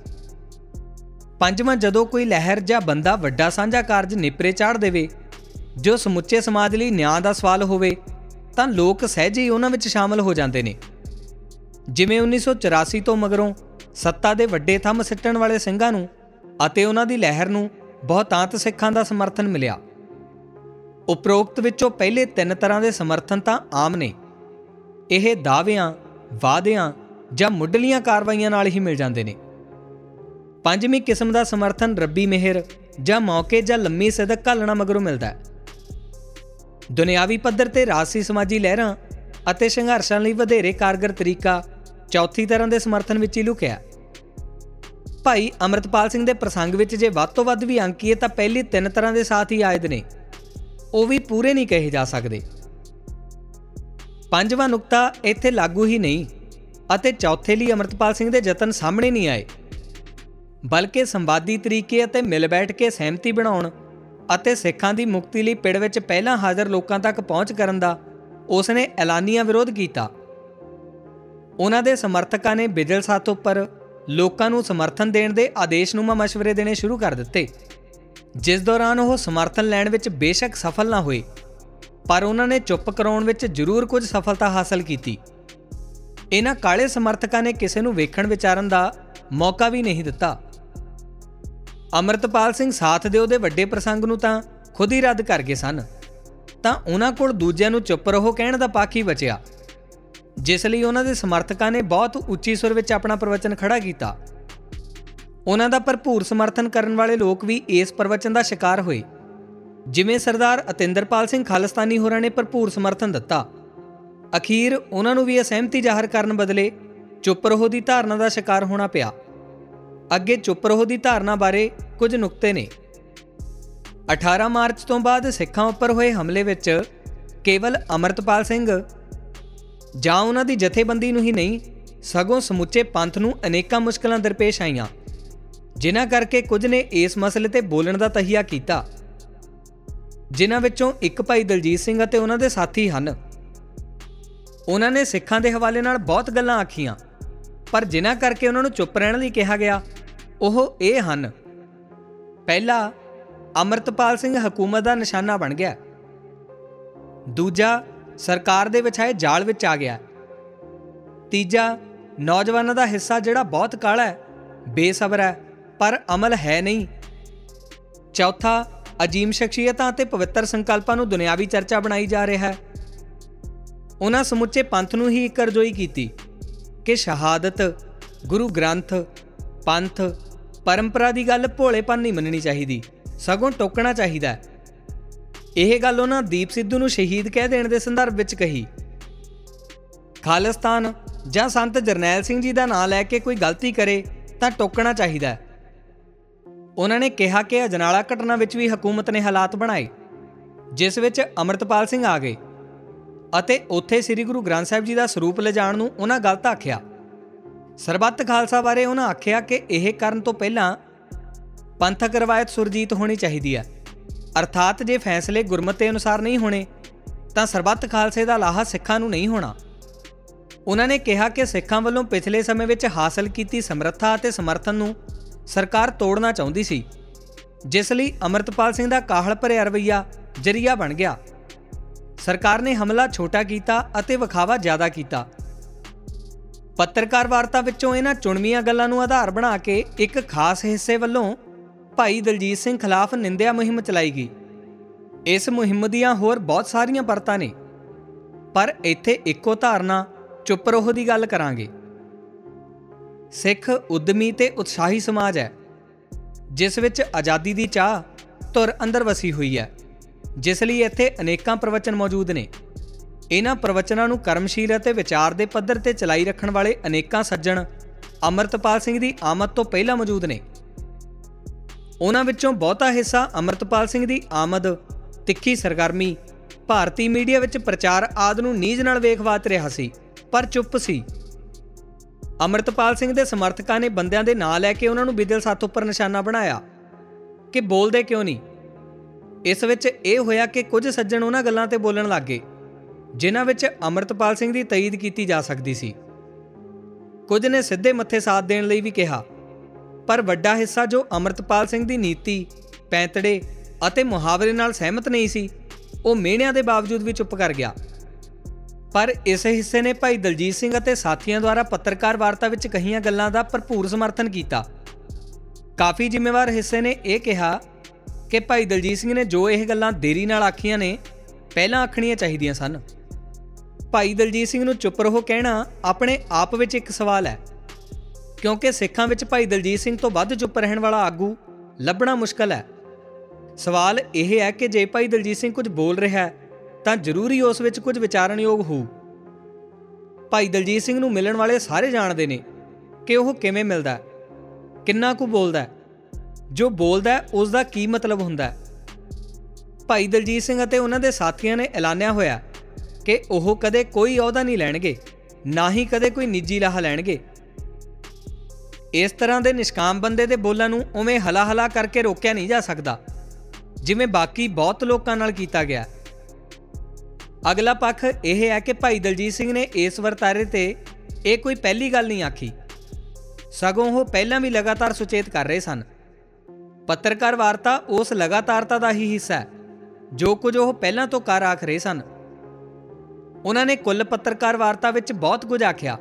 ਪੰਜਵਾਂ ਜਦੋਂ ਕੋਈ ਲਹਿਰ ਜਾਂ ਬੰਦਾ ਵੱਡਾ ਸਾਂਝਾ ਕਾਰਜ ਨਿਪਰੇ ਚਾੜ ਦੇਵੇ, ਜੋ ਸਮੁੱਚੇ ਸਮਾਜ ਲਈ ਨਿਆਂ ਦਾ ਸਵਾਲ ਹੋਵੇ, ਤਾਂ ਲੋਕ ਸਹਿਜੇ ਹੀ ਉਹਨਾਂ ਵਿੱਚ ਸ਼ਾਮਲ ਹੋ ਜਾਂਦੇ ਨੇ। ਜਿਵੇਂ 1984 ਤੋਂ ਮਗਰੋਂ ਸੱਤਾ ਦੇ ਵੱਡੇ ਥੰਮ ਸਿੱਟਣ ਵਾਲੇ ਸਿੰਘਾਂ ਨੂੰ ਅਤੇ ਉਹਨਾਂ ਦੀ ਲਹਿਰ ਨੂੰ ਬਹੁਤਾਂਤ ਸਿੱਖਾਂ ਦਾ ਸਮਰਥਨ ਮਿਲਿਆ। ਉਪਰੋਕਤ ਵਿੱਚੋਂ ਪਹਿਲੇ ਤਿੰਨ ਤਰ੍ਹਾਂ ਦੇ ਸਮਰਥਨ ਤਾਂ ਆਮ ਨੇ। ਇਹ ਦਾਅਵਿਆਂ, ਵਾਅਦਿਆਂ ਜਾਂ ਮੁੱਢਲੀਆਂ ਕਾਰਵਾਈਆਂ ਨਾਲ ਹੀ ਮਿਲ ਜਾਂਦੇ ਨੇ। ਪੰਜਵੀਂ ਕਿਸਮ ਦਾ ਸਮਰਥਨ ਰੱਬੀ ਮਿਹਰ ਜਾਂ ਮੌਕੇ ਜਾਂ ਲੰਮੀ ਸਦਕ ਘਾਲਣਾ ਮਗਰੋਂ ਮਿਲਦਾ ਹੈ। ਦੁਨਿਆਵੀ ਪੱਧਰ ਤੇ ਰਾਜਸੀ ਸਮਾਜੀ ਲਹਿਰਾਂ ਅਤੇ ਸੰਘਰਸ਼ਾਂ ਲਈ ਵਧੇਰੇ ਕਾਰਗਰ ਤਰੀਕਾ ਚੌਥੀ ਤਰ੍ਹਾਂ ਦੇ ਸਮਰਥਨ ਵਿੱਚ ਹੀ ਲੁਕਿਆ ਭਾਈ ਅਮਰਤਪਾਲ ਸਿੰਘ ਦੇ ਪ੍ਰਸੰਗ ਵਿੱਚ ਜੇ ਵੱਧ ਤੋਂ ਵੱਧ ਵੀ ਅੰਕੀਏ ਤਾਂ ਪਹਿਲੀ ਤਿੰਨ ਤਰ੍ਹਾਂ ਦੇ ਸਾਥ ਹੀ ਆਇਦ ਨੇ। ਉਹ ਵੀ ਪੂਰੇ ਨਹੀਂ ਕਹੇ ਜਾ ਸਕਦੇ। ਪੰਜਵਾਂ ਨੁਕਤਾ ਇੱਥੇ ਲਾਗੂ ਹੀ ਨਹੀਂ ਅਤੇ ਚੌਥੇ ਲਈ ਅਮਰਤਪਾਲ ਸਿੰਘ ਦੇ ਯਤਨ ਸਾਹਮਣੇ ਨਹੀਂ ਆਏ। ਬਲਕਿ ਸੰਵਾਦੀ ਤਰੀਕੇ ਅਤੇ ਮਿਲ ਬੈਠ ਕੇ ਸਹਿਮਤੀ ਬਣਾਉਣ ਅਤੇ ਸਿੱਖਾਂ ਦੀ ਮੁਕਤੀ ਲਈ ਪਿੜ ਵਿੱਚ ਪਹਿਲਾਂ ਹਾਜ਼ਰ ਲੋਕਾਂ ਤੱਕ ਪਹੁੰਚ ਕਰਨ ਦਾ ਉਸ ਨੇ ਐਲਾਨੀਆ ਵਿਰੋਧ ਕੀਤਾ। ਉਹਨਾਂ ਦੇ ਸਮਰਥਕਾਂ ਨੇ ਬਿਜਲ ਸਾਥ ਉੱਪਰ ਲੋਕਾਂ ਨੂੰ ਸਮਰਥਨ ਦੇਣ ਦੇ ਆਦੇਸ਼ਨੂਮਾ مشਵਰੇ ਦੇਣੇ ਸ਼ੁਰੂ ਕਰ ਦਿੱਤੇ। ਜਿਸ ਦੌਰਾਨ ਉਹ ਸਮਰਥਨ ਲੈਣ ਵਿੱਚ ਬੇਸ਼ੱਕ ਸਫਲ ਨਾ ਹੋਏ, ਪਰ ਉਹਨਾਂ ਨੇ ਚੁੱਪ ਕਰਾਉਣ ਵਿੱਚ ਜ਼ਰੂਰ ਕੁਝ ਸਫਲਤਾ ਹਾਸਲ ਕੀਤੀ। ਇਹਨਾਂ ਕਾਲੇ ਸਮਰਥਕਾਂ ਨੇ ਕਿਸੇ ਨੂੰ ਵੇਖਣ ਵਿਚਾਰਨ ਦਾ ਮੌਕਾ ਵੀ ਨਹੀਂ ਦਿੱਤਾ। ਅਮਰਤਪਾਲ ਸਿੰਘ ਸਾਥ ਦੇ ਉਹਦੇ ਵੱਡੇ ਪ੍ਰਸੰਗ ਨੂੰ ਤਾਂ ਖੁਦ ਹੀ ਰੱਦ ਕਰ ਗਏ ਸਨ। ਤਾਂ ਉਹਨਾਂ ਕੋਲ ਦੂਜਿਆਂ ਨੂੰ ਚੁੱਪ ਰਹੋ ਕਹਿਣ ਦਾ ਪਾਕੀ ਬਚਿਆ, ਜਿਸ ਲਈ ਉਹਨਾਂ ਦੇ ਸਮਰਥਕਾਂ ਨੇ ਬਹੁਤ ਉੱਚੀ ਸੁਰ ਵਿੱਚ ਆਪਣਾ ਪ੍ਰਵਚਨ ਖੜਾ ਕੀਤਾ। ਉਹਨਾਂ ਦਾ ਭਰਪੂਰ ਸਮਰਥਨ ਕਰਨ ਵਾਲੇ ਲੋਕ ਵੀ ਇਸ ਪ੍ਰਵਚਨ ਦਾ ਸ਼ਿਕਾਰ ਹੋਏ। ਜਿਵੇਂ ਸਰਦਾਰ ਅਤਿੰਦਰਪਾਲ ਸਿੰਘ ਖਾਲਸਤਾਨੀ ਹੋਰਾਂ ਨੇ ਭਰਪੂਰ ਸਮਰਥਨ ਦਿੱਤਾ। ਅਖੀਰ ਉਹਨਾਂ ਨੂੰ ਵੀ ਅਸਹਿਮਤੀ ਜ਼ਾਹਰ ਕਰਨ ਬਦਲੇ ਚੁੱਪ ਰਹੋ ਦੀ ਧਾਰਨਾ ਦਾ ਸ਼ਿਕਾਰ ਹੋਣਾ ਪਿਆ। ਅੱਗੇ ਚੁੱਪ ਰਹੋ ਦੀ ਧਾਰਨਾ ਬਾਰੇ ਕੁਝ ਨੁਕਤੇ ਨੇ। 18 ਮਾਰਚ ਤੋਂ ਬਾਅਦ ਸਿੱਖਾਂ ਉੱਪਰ ਹੋਏ ਹਮਲੇ ਵਿੱਚ ਕੇਵਲ ਅਮਰਤਪਾਲ ਸਿੰਘ ਜਾਂ ਉਹਨਾਂ ਦੀ ਜਥੇਬੰਦੀ ਨੂੰ ਹੀ ਨਹੀਂ, ਸਗੋਂ ਸਮੁੱਚੇ ਪੰਥ ਨੂੰ ਅਨੇਕਾਂ ਮੁਸ਼ਕਲਾਂ ਦਰਪੇਸ਼ ਆਈਆਂ। ਜਿਨ੍ਹਾਂ ਕਰਕੇ ਕੁਝ ਨੇ ਇਸ ਮਸਲੇ ਤੇ ਬੋਲਣ ਦਾ ਤਹੀਆ ਕੀਤਾ। ਜਿਨ੍ਹਾਂ ਵਿੱਚੋਂ ਇੱਕ ਭਾਈ ਦਲਜੀਤ ਸਿੰਘ ਅਤੇ ਉਹਨਾਂ ਦੇ ਸਾਥੀ ਹਨ। ਉਹਨਾਂ ਨੇ ਸਿੱਖਾਂ ਦੇ ਹਵਾਲੇ ਨਾਲ ਬਹੁਤ ਗੱਲਾਂ ਆਖੀਆਂ, ਪਰ ਜਿਨ੍ਹਾਂ ਕਰਕੇ ਉਹਨਾਂ ਨੂੰ ਚੁੱਪ ਰਹਿਣ ਲਈ ਕਿਹਾ ਗਿਆ, ਉਹ ਇਹ ਹਨ। ਪਹਿਲਾ, ਅਮਰਤਪਾਲ ਸਿੰਘ ਹਕੂਮਤ ਦਾ ਨਿਸ਼ਾਨਾ ਬਣ ਗਿਆ। ਦੂਜਾ, ਸਰਕਾਰ ਦੇ ਵਿਛਾਏ ਜਾਲ ਵਿੱਚ ਆ ਗਿਆ। ਤੀਜਾ, ਨੌਜਵਾਨਾਂ ਦਾ ਹਿੱਸਾ ਜਿਹੜਾ ਬਹੁਤ ਕਾਲਾ ਹੈ, ਬੇਸਬਰ ਹੈ। ਪਰ ਅਮਲ ਹੈ ਨਹੀਂ। ਚੌਥਾ, ਅਜੀਮ ਸ਼ਖਸੀਅਤਾਂ ਅਤੇ ਪਵਿੱਤਰ ਸੰਕਲਪਾਂ ਨੂੰ ਦੁਨਿਆਵੀ ਚਰਚਾ ਬਣਾਈ ਜਾ ਰਿਹਾ ਹੈ। ਉਹਨਾਂ ਸਮੁੱਚੇ ਪੰਥ ਨੂੰ ਹੀ ਇਕਰਜੋਈ ਕੀਤੀ ਕਿ ਸ਼ਹਾਦਤ, ਗੁਰੂ ਗ੍ਰੰਥ, ਪੰਥ, ਪਰੰਪਰਾ ਦੀ ਗੱਲ ਭੋਲੇਪਨ ਨਹੀਂ ਮੰਨਣੀ ਚਾਹੀਦੀ, ਸਗੋਂ ਟੋਕਣਾ ਚਾਹੀਦਾ ਹੈ। ਇਹ ਗੱਲ ਉਹਨਾਂ ਦੀਪ ਸਿੱਧੂ ਨੂੰ ਸ਼ਹੀਦ ਕਹਿ ਦੇਣ ਦੇ ਸੰਦਰਭ ਵਿੱਚ ਕਹੀ। ਖਾਲਿਸਤਾਨ ਜਾਂ ਸੰਤ ਜਰਨੈਲ ਸਿੰਘ ਜੀ ਦਾ ਨਾਮ ਲੈ ਕੇ ਕੋਈ ਗਲਤੀ ਕਰੇ ਤਾਂ ਟੋਕਣਾ ਚਾਹੀਦਾ ਹੈ। ਉਹਨਾਂ ਨੇ ਕਿਹਾ ਕਿ ਅਜਨਾਲਾ ਘਟਨਾ ਵਿੱਚ ਵੀ ਹਕੂਮਤ ਨੇ ਹਾਲਾਤ ਬਣਾਏ, ਜਿਸ ਵਿੱਚ ਅਮਰਤਪਾਲ ਸਿੰਘ ਆ ਗਏ ਅਤੇ ਉੱਥੇ ਸ੍ਰੀ ਗੁਰੂ ਗ੍ਰੰਥ ਸਾਹਿਬ ਜੀ ਦਾ ਸਰੂਪ ਲਿਜਾਣ ਨੂੰ ਉਹਨਾਂ ਗਲਤ ਆਖਿਆ। ਸਰਬੱਤ ਖਾਲਸਾ ਬਾਰੇ ਉਹਨਾਂ ਆਖਿਆ ਕਿ ਇਹ ਕਰਨ ਤੋਂ ਪਹਿਲਾਂ ਪੰਥਕ ਰਵਾਇਤ ਸੁਰਜੀਤ ਹੋਣੀ ਚਾਹੀਦੀ ਹੈ। ਅਰਥਾਤ ਜੇ ਫੈਸਲੇ ਗੁਰਮਤਿ ਅਨੁਸਾਰ ਨਹੀਂ ਹੋਣੇ, ਤਾਂ ਸਰਬੱਤ ਖਾਲਸੇ ਦਾ ਲਾਹਾ ਸਿੱਖਾਂ ਨੂੰ ਨਹੀਂ ਹੋਣਾ। ਉਹਨਾਂ ਨੇ ਕਿਹਾ ਕਿ ਸਿੱਖਾਂ ਵੱਲੋਂ ਪਿਛਲੇ ਸਮੇਂ ਵਿੱਚ ਹਾਸਲ ਕੀਤੀ ਸਮਰੱਥਾ ਅਤੇ ਸਮਰਥਨ ਨੂੰ ਸਰਕਾਰ ਤੋੜਨਾ ਚਾਹੁੰਦੀ ਸੀ। ਜਿਸ ਲਈ ਅਮਰਤਪਾਲ ਸਿੰਘ ਦਾ ਕਾਹਲ ਭਰਿਆ ਰਵਈਆ ਜਰੀਆ ਬਣ ਗਿਆ। ਸਰਕਾਰ ਨੇ ਹਮਲਾ ਛੋਟਾ ਕੀਤਾ ਅਤੇ ਵਿਖਾਵਾ ਜ਼ਿਆਦਾ ਕੀਤਾ। ਪੱਤਰਕਾਰ ਵਾਰਤਾ ਵਿੱਚੋਂ ਇਹਨਾਂ ਚੁਣਵੀਆਂ ਗੱਲਾਂ ਨੂੰ ਆਧਾਰ ਬਣਾ ਕੇ ਇੱਕ ਖਾਸ ਹਿੱਸੇ ਵੱਲੋਂ ਭਾਈ ਦਲਜੀਤ ਸਿੰਘ ਖਿਲਾਫ ਨਿੰਦਿਆ ਮੁਹਿੰਮ ਚਲਾਈ ਗਈ। ਇਸ ਮੁਹਿੰਮ ਦੀਆਂ ਹੋਰ ਬਹੁਤ ਸਾਰੀਆਂ ਪਰਤਾਂ ਨੇ। ਪਰ ਇੱਥੇ ਇੱਕੋ ਧਾਰਨਾ ਚੁੱਪ ਰਹੋ ਦੀ ਗੱਲ ਕਰਾਂਗੇ। ਸਿੱਖ, ਉਦਮੀ ਤੇ ਉਤਸ਼ਾਹੀ ਸਮਾਜ ਹੈ, ਜਿਸ ਵਿੱਚ ਆਜ਼ਾਦੀ ਦੀ ਚਾਹ ਧੁਰ ਅੰਦਰ ਵਸੀ ਹੋਈ ਹੈ, ਜਿਸ ਲਈ ਇੱਥੇ ਅਨੇਕਾਂ ਪ੍ਰਵਚਨ ਮੌਜੂਦ ਨੇ। ਇਹਨਾਂ ਪ੍ਰਵਚਨਾਂ ਨੂੰ ਕਰਮਸ਼ੀਲ ਅਤੇ ਵਿਚਾਰ ਦੇ ਪੱਧਰ ਤੇ ਚਲਾਈ ਰੱਖਣ ਵਾਲੇ ਅਨੇਕਾਂ ਸੱਜਣ ਅਮਰਤਪਾਲ ਸਿੰਘ ਦੀ ਆਮਦ ਤੋਂ ਪਹਿਲਾਂ ਮੌਜੂਦ ਨੇ। ਉਹਨਾਂ ਵਿੱਚੋਂ ਬਹੁਤਾ ਹਿੱਸਾ ਅਮਰਤਪਾਲ ਸਿੰਘ ਦੀ ਆਮਦ, ਤਿੱਖੀ ਸਰਗਰਮੀ, ਭਾਰਤੀ ਮੀਡੀਆ ਵਿੱਚ ਪ੍ਰਚਾਰ ਆਦ ਨੂੰ ਨੀਜ ਨਾਲ ਵੇਖਵਾਤ ਰਿਹਾ ਸੀ, ਪਰ ਚੁੱਪ ਸੀ। ਅਮਰਤਪਾਲ ਸਿੰਘ ਦੇ ਸਮਰਥਕਾਂ ਨੇ ਬੰਦਿਆਂ ਦੇ ਨਾਂ ਲੈ ਕੇ ਉਹਨਾਂ ਨੂੰ ਬਿਜਲ ਸਾਥ ਉੱਪਰ ਨਿਸ਼ਾਨਾ ਬਣਾਇਆ। ਕਿ ਬੋਲਦੇ ਕਿਉਂ ਨਹੀਂ? ਇਸ ਵਿੱਚ ਇਹ ਹੋਇਆ ਕਿ ਕੁਝ ਸੱਜਣ ਉਹਨਾਂ ਗੱਲਾਂ ਤੇ ਬੋਲਣ ਲੱਗੇ ਜਿਨ੍ਹਾਂ ਵਿੱਚ ਅਮਰਤਪਾਲ ਸਿੰਘ ਦੀ ਤਈਦ ਕੀਤੀ ਜਾ ਸਕਦੀ ਸੀ। ਕੁਝ ਨੇ ਸਿੱਧੇ ਮੱਥੇ ਸਾਥ ਦੇਣ ਲਈ ਵੀ ਕਿਹਾ, ਪਰ ਵੱਡਾ ਹਿੱਸਾ ਜੋ ਅਮਰਤਪਾਲ ਸਿੰਘ ਦੀ ਨੀਤੀ, ਪੈਂਤੜੇ ਅਤੇ ਮੁਹਾਵਰੇ ਨਾਲ ਸਹਿਮਤ ਨਹੀਂ ਸੀ, ਉਹ ਮਿਹਣਿਆਂ ਦੇ ਬਾਵਜੂਦ ਵੀ ਚੁੱਪ ਕਰ ਗਿਆ। ਪਰ ਇਸ ਹਿੱਸੇ ਨੇ ਭਾਈ ਦਲਜੀਤ ਸਿੰਘ ਅਤੇ ਸਾਥੀਆਂ ਦੁਆਰਾ ਪੱਤਰਕਾਰ ਵਾਰਤਾ ਵਿੱਚ ਕਹੀਆਂ ਗੱਲਾਂ ਦਾ ਭਰਪੂਰ ਸਮਰਥਨ ਕੀਤਾ। ਕਾਫੀ ਜ਼ਿੰਮੇਵਾਰ ਹਿੱਸੇ ਨੇ ਇਹ ਕਿਹਾ ਕਿ ਭਾਈ ਦਲਜੀਤ ਸਿੰਘ ਨੇ ਜੋ ਇਹ ਗੱਲਾਂ ਦੇਰੀ ਨਾਲ ਆਖੀਆਂ ਨੇ, ਪਹਿਲਾਂ ਆਖਣੀਆਂ ਚਾਹੀਦੀਆਂ ਸਨ। ਭਾਈ ਦਲਜੀਤ ਸਿੰਘ ਨੂੰ ਚੁੱਪ ਰਹੋ ਕਹਿਣਾ ਆਪਣੇ ਆਪ ਵਿੱਚ ਇੱਕ ਸਵਾਲ ਹੈ। ਕਿਉਂਕਿ ਸਿੱਖਾਂ ਵਿੱਚ ਭਾਈ ਦਲਜੀਤ ਸਿੰਘ ਤੋਂ ਵੱਧ ਚੁੱਪ ਰਹਿਣ ਵਾਲਾ ਆਗੂ ਲੱਭਣਾ ਮੁਸ਼ਕਲ ਹੈ। ਸਵਾਲ ਇਹ ਹੈ ਕਿ ਜੇ ਭਾਈ ਦਲਜੀਤ ਸਿੰਘ ਕੁਝ ਬੋਲ ਰਿਹਾ ਹੈ ਤਾਂ ਜ਼ਰੂਰੀ ਉਸ ਵਿੱਚ ਕੁਝ ਵਿਚਾਰਨਯੋਗ ਹੋਊ ਭਾਈ ਦਲਜੀਤ ਸਿੰਘ ਨੂੰ ਮਿਲਣ ਵਾਲੇ ਸਾਰੇ ਜਾਣਦੇ ਨੇ ਕਿ ਉਹ ਕਿਵੇਂ ਮਿਲਦਾ ਹੈ, ਕਿੰਨਾ ਕੁ ਬੋਲਦਾ ਹੈ। ਜੋ ਬੋਲਦਾ ਹੈ ਉਸ ਦਾ ਕੀ ਮਤਲਬ ਹੁੰਦਾ ਹੈ। ਭਾਈ ਦਲਜੀਤ ਸਿੰਘ ਅਤੇ ਉਹਨਾਂ ਦੇ ਸਾਥੀਆਂ ਨੇ ਐਲਾਨਿਆ ਹੋਇਆ ਕਿ ਉਹ ਕਦੇ ਕੋਈ ਅਹੁਦਾ ਨਹੀਂ ਲੈਣਗੇ, ਨਾ ਹੀ ਕਦੇ ਕੋਈ ਨਿੱਜੀ ਲਾਹਾ ਲੈਣਗੇ। ਇਸ ਤਰ੍ਹਾਂ ਦੇ ਨਿਸ਼ਕਾਮ ਬੰਦੇ ਦੇ ਬੋਲਾਂ ਨੂੰ ਉਵੇਂ ਹਲਾ-ਹਲਾ ਕਰਕੇ ਰੋਕਿਆ ਨਹੀਂ ਜਾ ਸਕਦਾ, ਜਿਵੇਂ ਬਾਕੀ ਬਹੁਤ ਲੋਕਾਂ ਨਾਲ ਕੀਤਾ ਗਿਆ। ਅਗਲਾ ਪੱਖ ਇਹ ਹੈ ਕਿ ਭਾਈ ਦਲਜੀਤ ਸਿੰਘ ਨੇ ਇਸ ਵਰਤਾਰੇ ਤੇ ਇਹ ਕੋਈ ਪਹਿਲੀ ਗੱਲ ਨਹੀਂ ਆਖੀ। ਸਗੋਂ ਉਹ ਪਹਿਲਾਂ ਵੀ ਲਗਾਤਾਰ ਸੁਚੇਤ ਕਰ ਰਹੇ ਸਨ। ਪੱਤਰਕਾਰ ਵਾਰਤਾ ਉਸ ਲਗਾਤਾਰਤਾ ਦਾ ਹੀ ਹਿੱਸਾ ਹੈ, ਜੋ ਕੁਝ ਉਹ ਪਹਿਲਾਂ ਤੋਂ ਕਰ ਆਖ ਰਹੇ ਸਨ। ਉਹਨਾਂ ਨੇ ਕੁੱਲ ਪੱਤਰਕਾਰ ਵਾਰਤਾ ਵਿੱਚ ਬਹੁਤ ਕੁਝ ਆਖਿਆ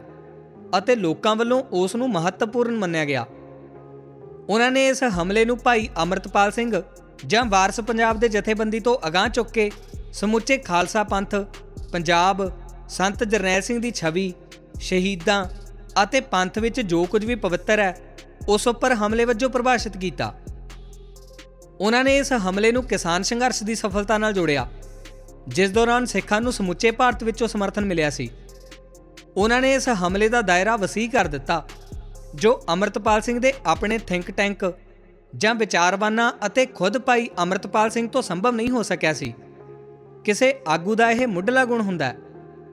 ਅਤੇ ਲੋਕਾਂ ਵੱਲੋਂ ਉਸ ਨੂੰ ਮਹੱਤਵਪੂਰਨ ਮੰਨਿਆ ਗਿਆ। ਉਹਨਾਂ ਨੇ ਇਸ ਹਮਲੇ ਨੂੰ ਭਾਈ ਅਮਰਤਪਾਲ ਸਿੰਘ ਜਾਂ ਵਾਰਸ ਪੰਜਾਬ ਦੇ ਜਥੇਬੰਦੀ ਤੋਂ ਅਗਾਹ ਚੁੱਕ ਕੇ ਸਮੁੱਚੇ ਖਾਲਸਾ ਪੰਥ, ਪੰਜਾਬ, ਸੰਤ ਜਰਨੈਲ ਸਿੰਘ ਦੀ ਛਵੀ, ਸ਼ਹੀਦਾਂ ਅਤੇ ਪੰਥ ਵਿੱਚ ਜੋ ਕੁਝ ਵੀ ਪਵਿੱਤਰ ਹੈ, ਉਸ ਉੱਪਰ ਹਮਲੇ ਵਜੋਂ ਪ੍ਰਭਾਸ਼ਿਤ ਕੀਤਾ। ਉਹਨਾਂ ਨੇ ਇਸ ਹਮਲੇ ਨੂੰ ਕਿਸਾਨ ਸੰਘਰਸ਼ ਦੀ ਸਫਲਤਾ ਨਾਲ ਜੋੜਿਆ, ਜਿਸ ਦੌਰਾਨ ਸਿੱਖਾਂ ਨੂੰ ਸਮੁੱਚੇ ਭਾਰਤ ਵਿੱਚੋਂ ਸਮਰਥਨ ਮਿਲਿਆ ਸੀ। ਉਹਨਾਂ ਨੇ ਇਸ ਹਮਲੇ ਦਾ ਦਾਇਰਾ ਵਸੀ ਕਰ ਦਿੱਤਾ, ਜੋ ਅਮਰਤਪਾਲ ਸਿੰਘ ਦੇ ਆਪਣੇ ਥਿੰਕ ਟੈਂਕ ਜਾਂ ਵਿਚਾਰਵਾਨਾਂ ਅਤੇ ਖੁਦ ਭਾਈ ਅਮਰਤਪਾਲ ਸਿੰਘ ਤੋਂ ਸੰਭਵ ਨਹੀਂ ਹੋ ਸਕਿਆ ਸੀ। ਕਿਸੇ ਆਗੂ ਦਾ ਇਹ ਮੁੱਢਲਾ ਗੁਣ ਹੁੰਦਾ ਹੈ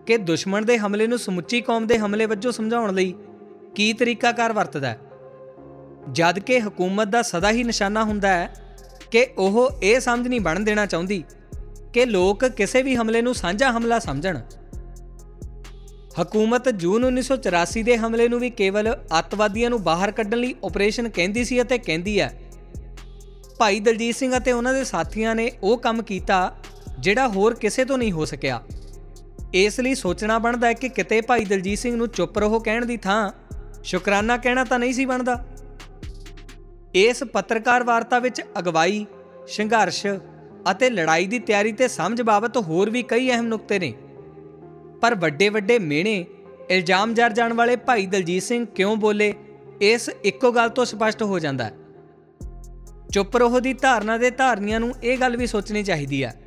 ਕਿ ਦੁਸ਼ਮਣ ਦੇ ਹਮਲੇ ਨੂੰ ਸਮੁੱਚੀ ਕੌਮ ਦੇ ਹਮਲੇ ਵਜੋਂ ਸਮਝਾਉਣ ਲਈ ਕੀ ਤਰੀਕਾਕਾਰ ਵਰਤਦਾ ਹੈ? ਜਦ ਕਿ ਹਕੂਮਤ ਦਾ ਸਦਾ ਹੀ ਨਿਸ਼ਾਨਾ ਹੁੰਦਾ ਹੈ ਕਿ ਉਹ ਇਹ ਸਮਝ ਨਹੀਂ ਬਣ ਦੇਣਾ ਚਾਹੁੰਦੀ ਕਿ ਲੋਕ ਕਿਸੇ ਵੀ ਹਮਲੇ ਨੂੰ ਸਾਂਝਾ ਹਮਲਾ ਸਮਝਣ। ਹਕੂਮਤ ਜੂਨ 1984 ਦੇ ਹਮਲੇ ਨੂੰ ਵੀ ਕੇਵਲ ਅੱਤਵਾਦੀਆਂ ਨੂੰ ਬਾਹਰ ਕੱਢਣ ਲਈ ਆਪਰੇਸ਼ਨ ਕਹਿੰਦੀ ਸੀ ਅਤੇ ਕਹਿੰਦੀ ਹੈ। ਭਾਈ ਦਲਜੀਤ ਸਿੰਘ ਅਤੇ ਉਹਨਾਂ ਦੇ ਸਾਥੀਆਂ ਨੇ ਉਹ ਕੰਮ ਕੀਤਾ ਜਿਹੜਾ ਹੋਰ ਕਿਸੇ ਤੋਂ ਨਹੀਂ ਹੋ ਸਕਿਆ। ਇਸ ਲਈ ਸੋਚਣਾ ਬਣਦਾ ਹੈ ਕਿ ਕਿਤੇ ਭਾਈ ਦਲਜੀਤ ਸਿੰਘ ਨੂੰ ਚੁੱਪ ਰਹੋ ਕਹਿਣ ਦੀ ਥਾਂ ਸ਼ੁਕਰਾਨਾ ਕਹਿਣਾ ਤਾਂ ਨਹੀਂ ਸੀ ਬਣਦਾ। ਇਸ ਪੱਤਰਕਾਰ ਵਾਰਤਾ ਵਿੱਚ ਅਗਵਾਈ, ਸੰਘਰਸ਼ ਅਤੇ ਲੜਾਈ ਦੀ ਤਿਆਰੀ ਤੇ ਸਮਝ ਬਾਬਤ ਹੋਰ ਵੀ ਕਈ ਅਹਿਮ ਨੁਕਤੇ ਨੇ। ਪਰ ਵੱਡੇ ਵੱਡੇ ਮਿਹਣੇ ਇਲਜ਼ਾਮ ਜਰ ਜਾਣ ਵਾਲੇ ਭਾਈ ਦਲਜੀਤ ਸਿੰਘ ਕਿਉਂ ਬੋਲੇ, ਇਸ ਇੱਕੋ ਗੱਲ ਤੋਂ ਸਪਸ਼ਟ ਹੋ ਜਾਂਦਾ ਹੈ। ਚੁੱਪ ਰਹੋ ਦੀ ਧਾਰਨਾ ਦੇ ਧਾਰਨੀਆਂ ਨੂੰ ਇਹ ਗੱਲ ਵੀ ਸੋਚਣੀ ਚਾਹੀਦੀ ਹੈ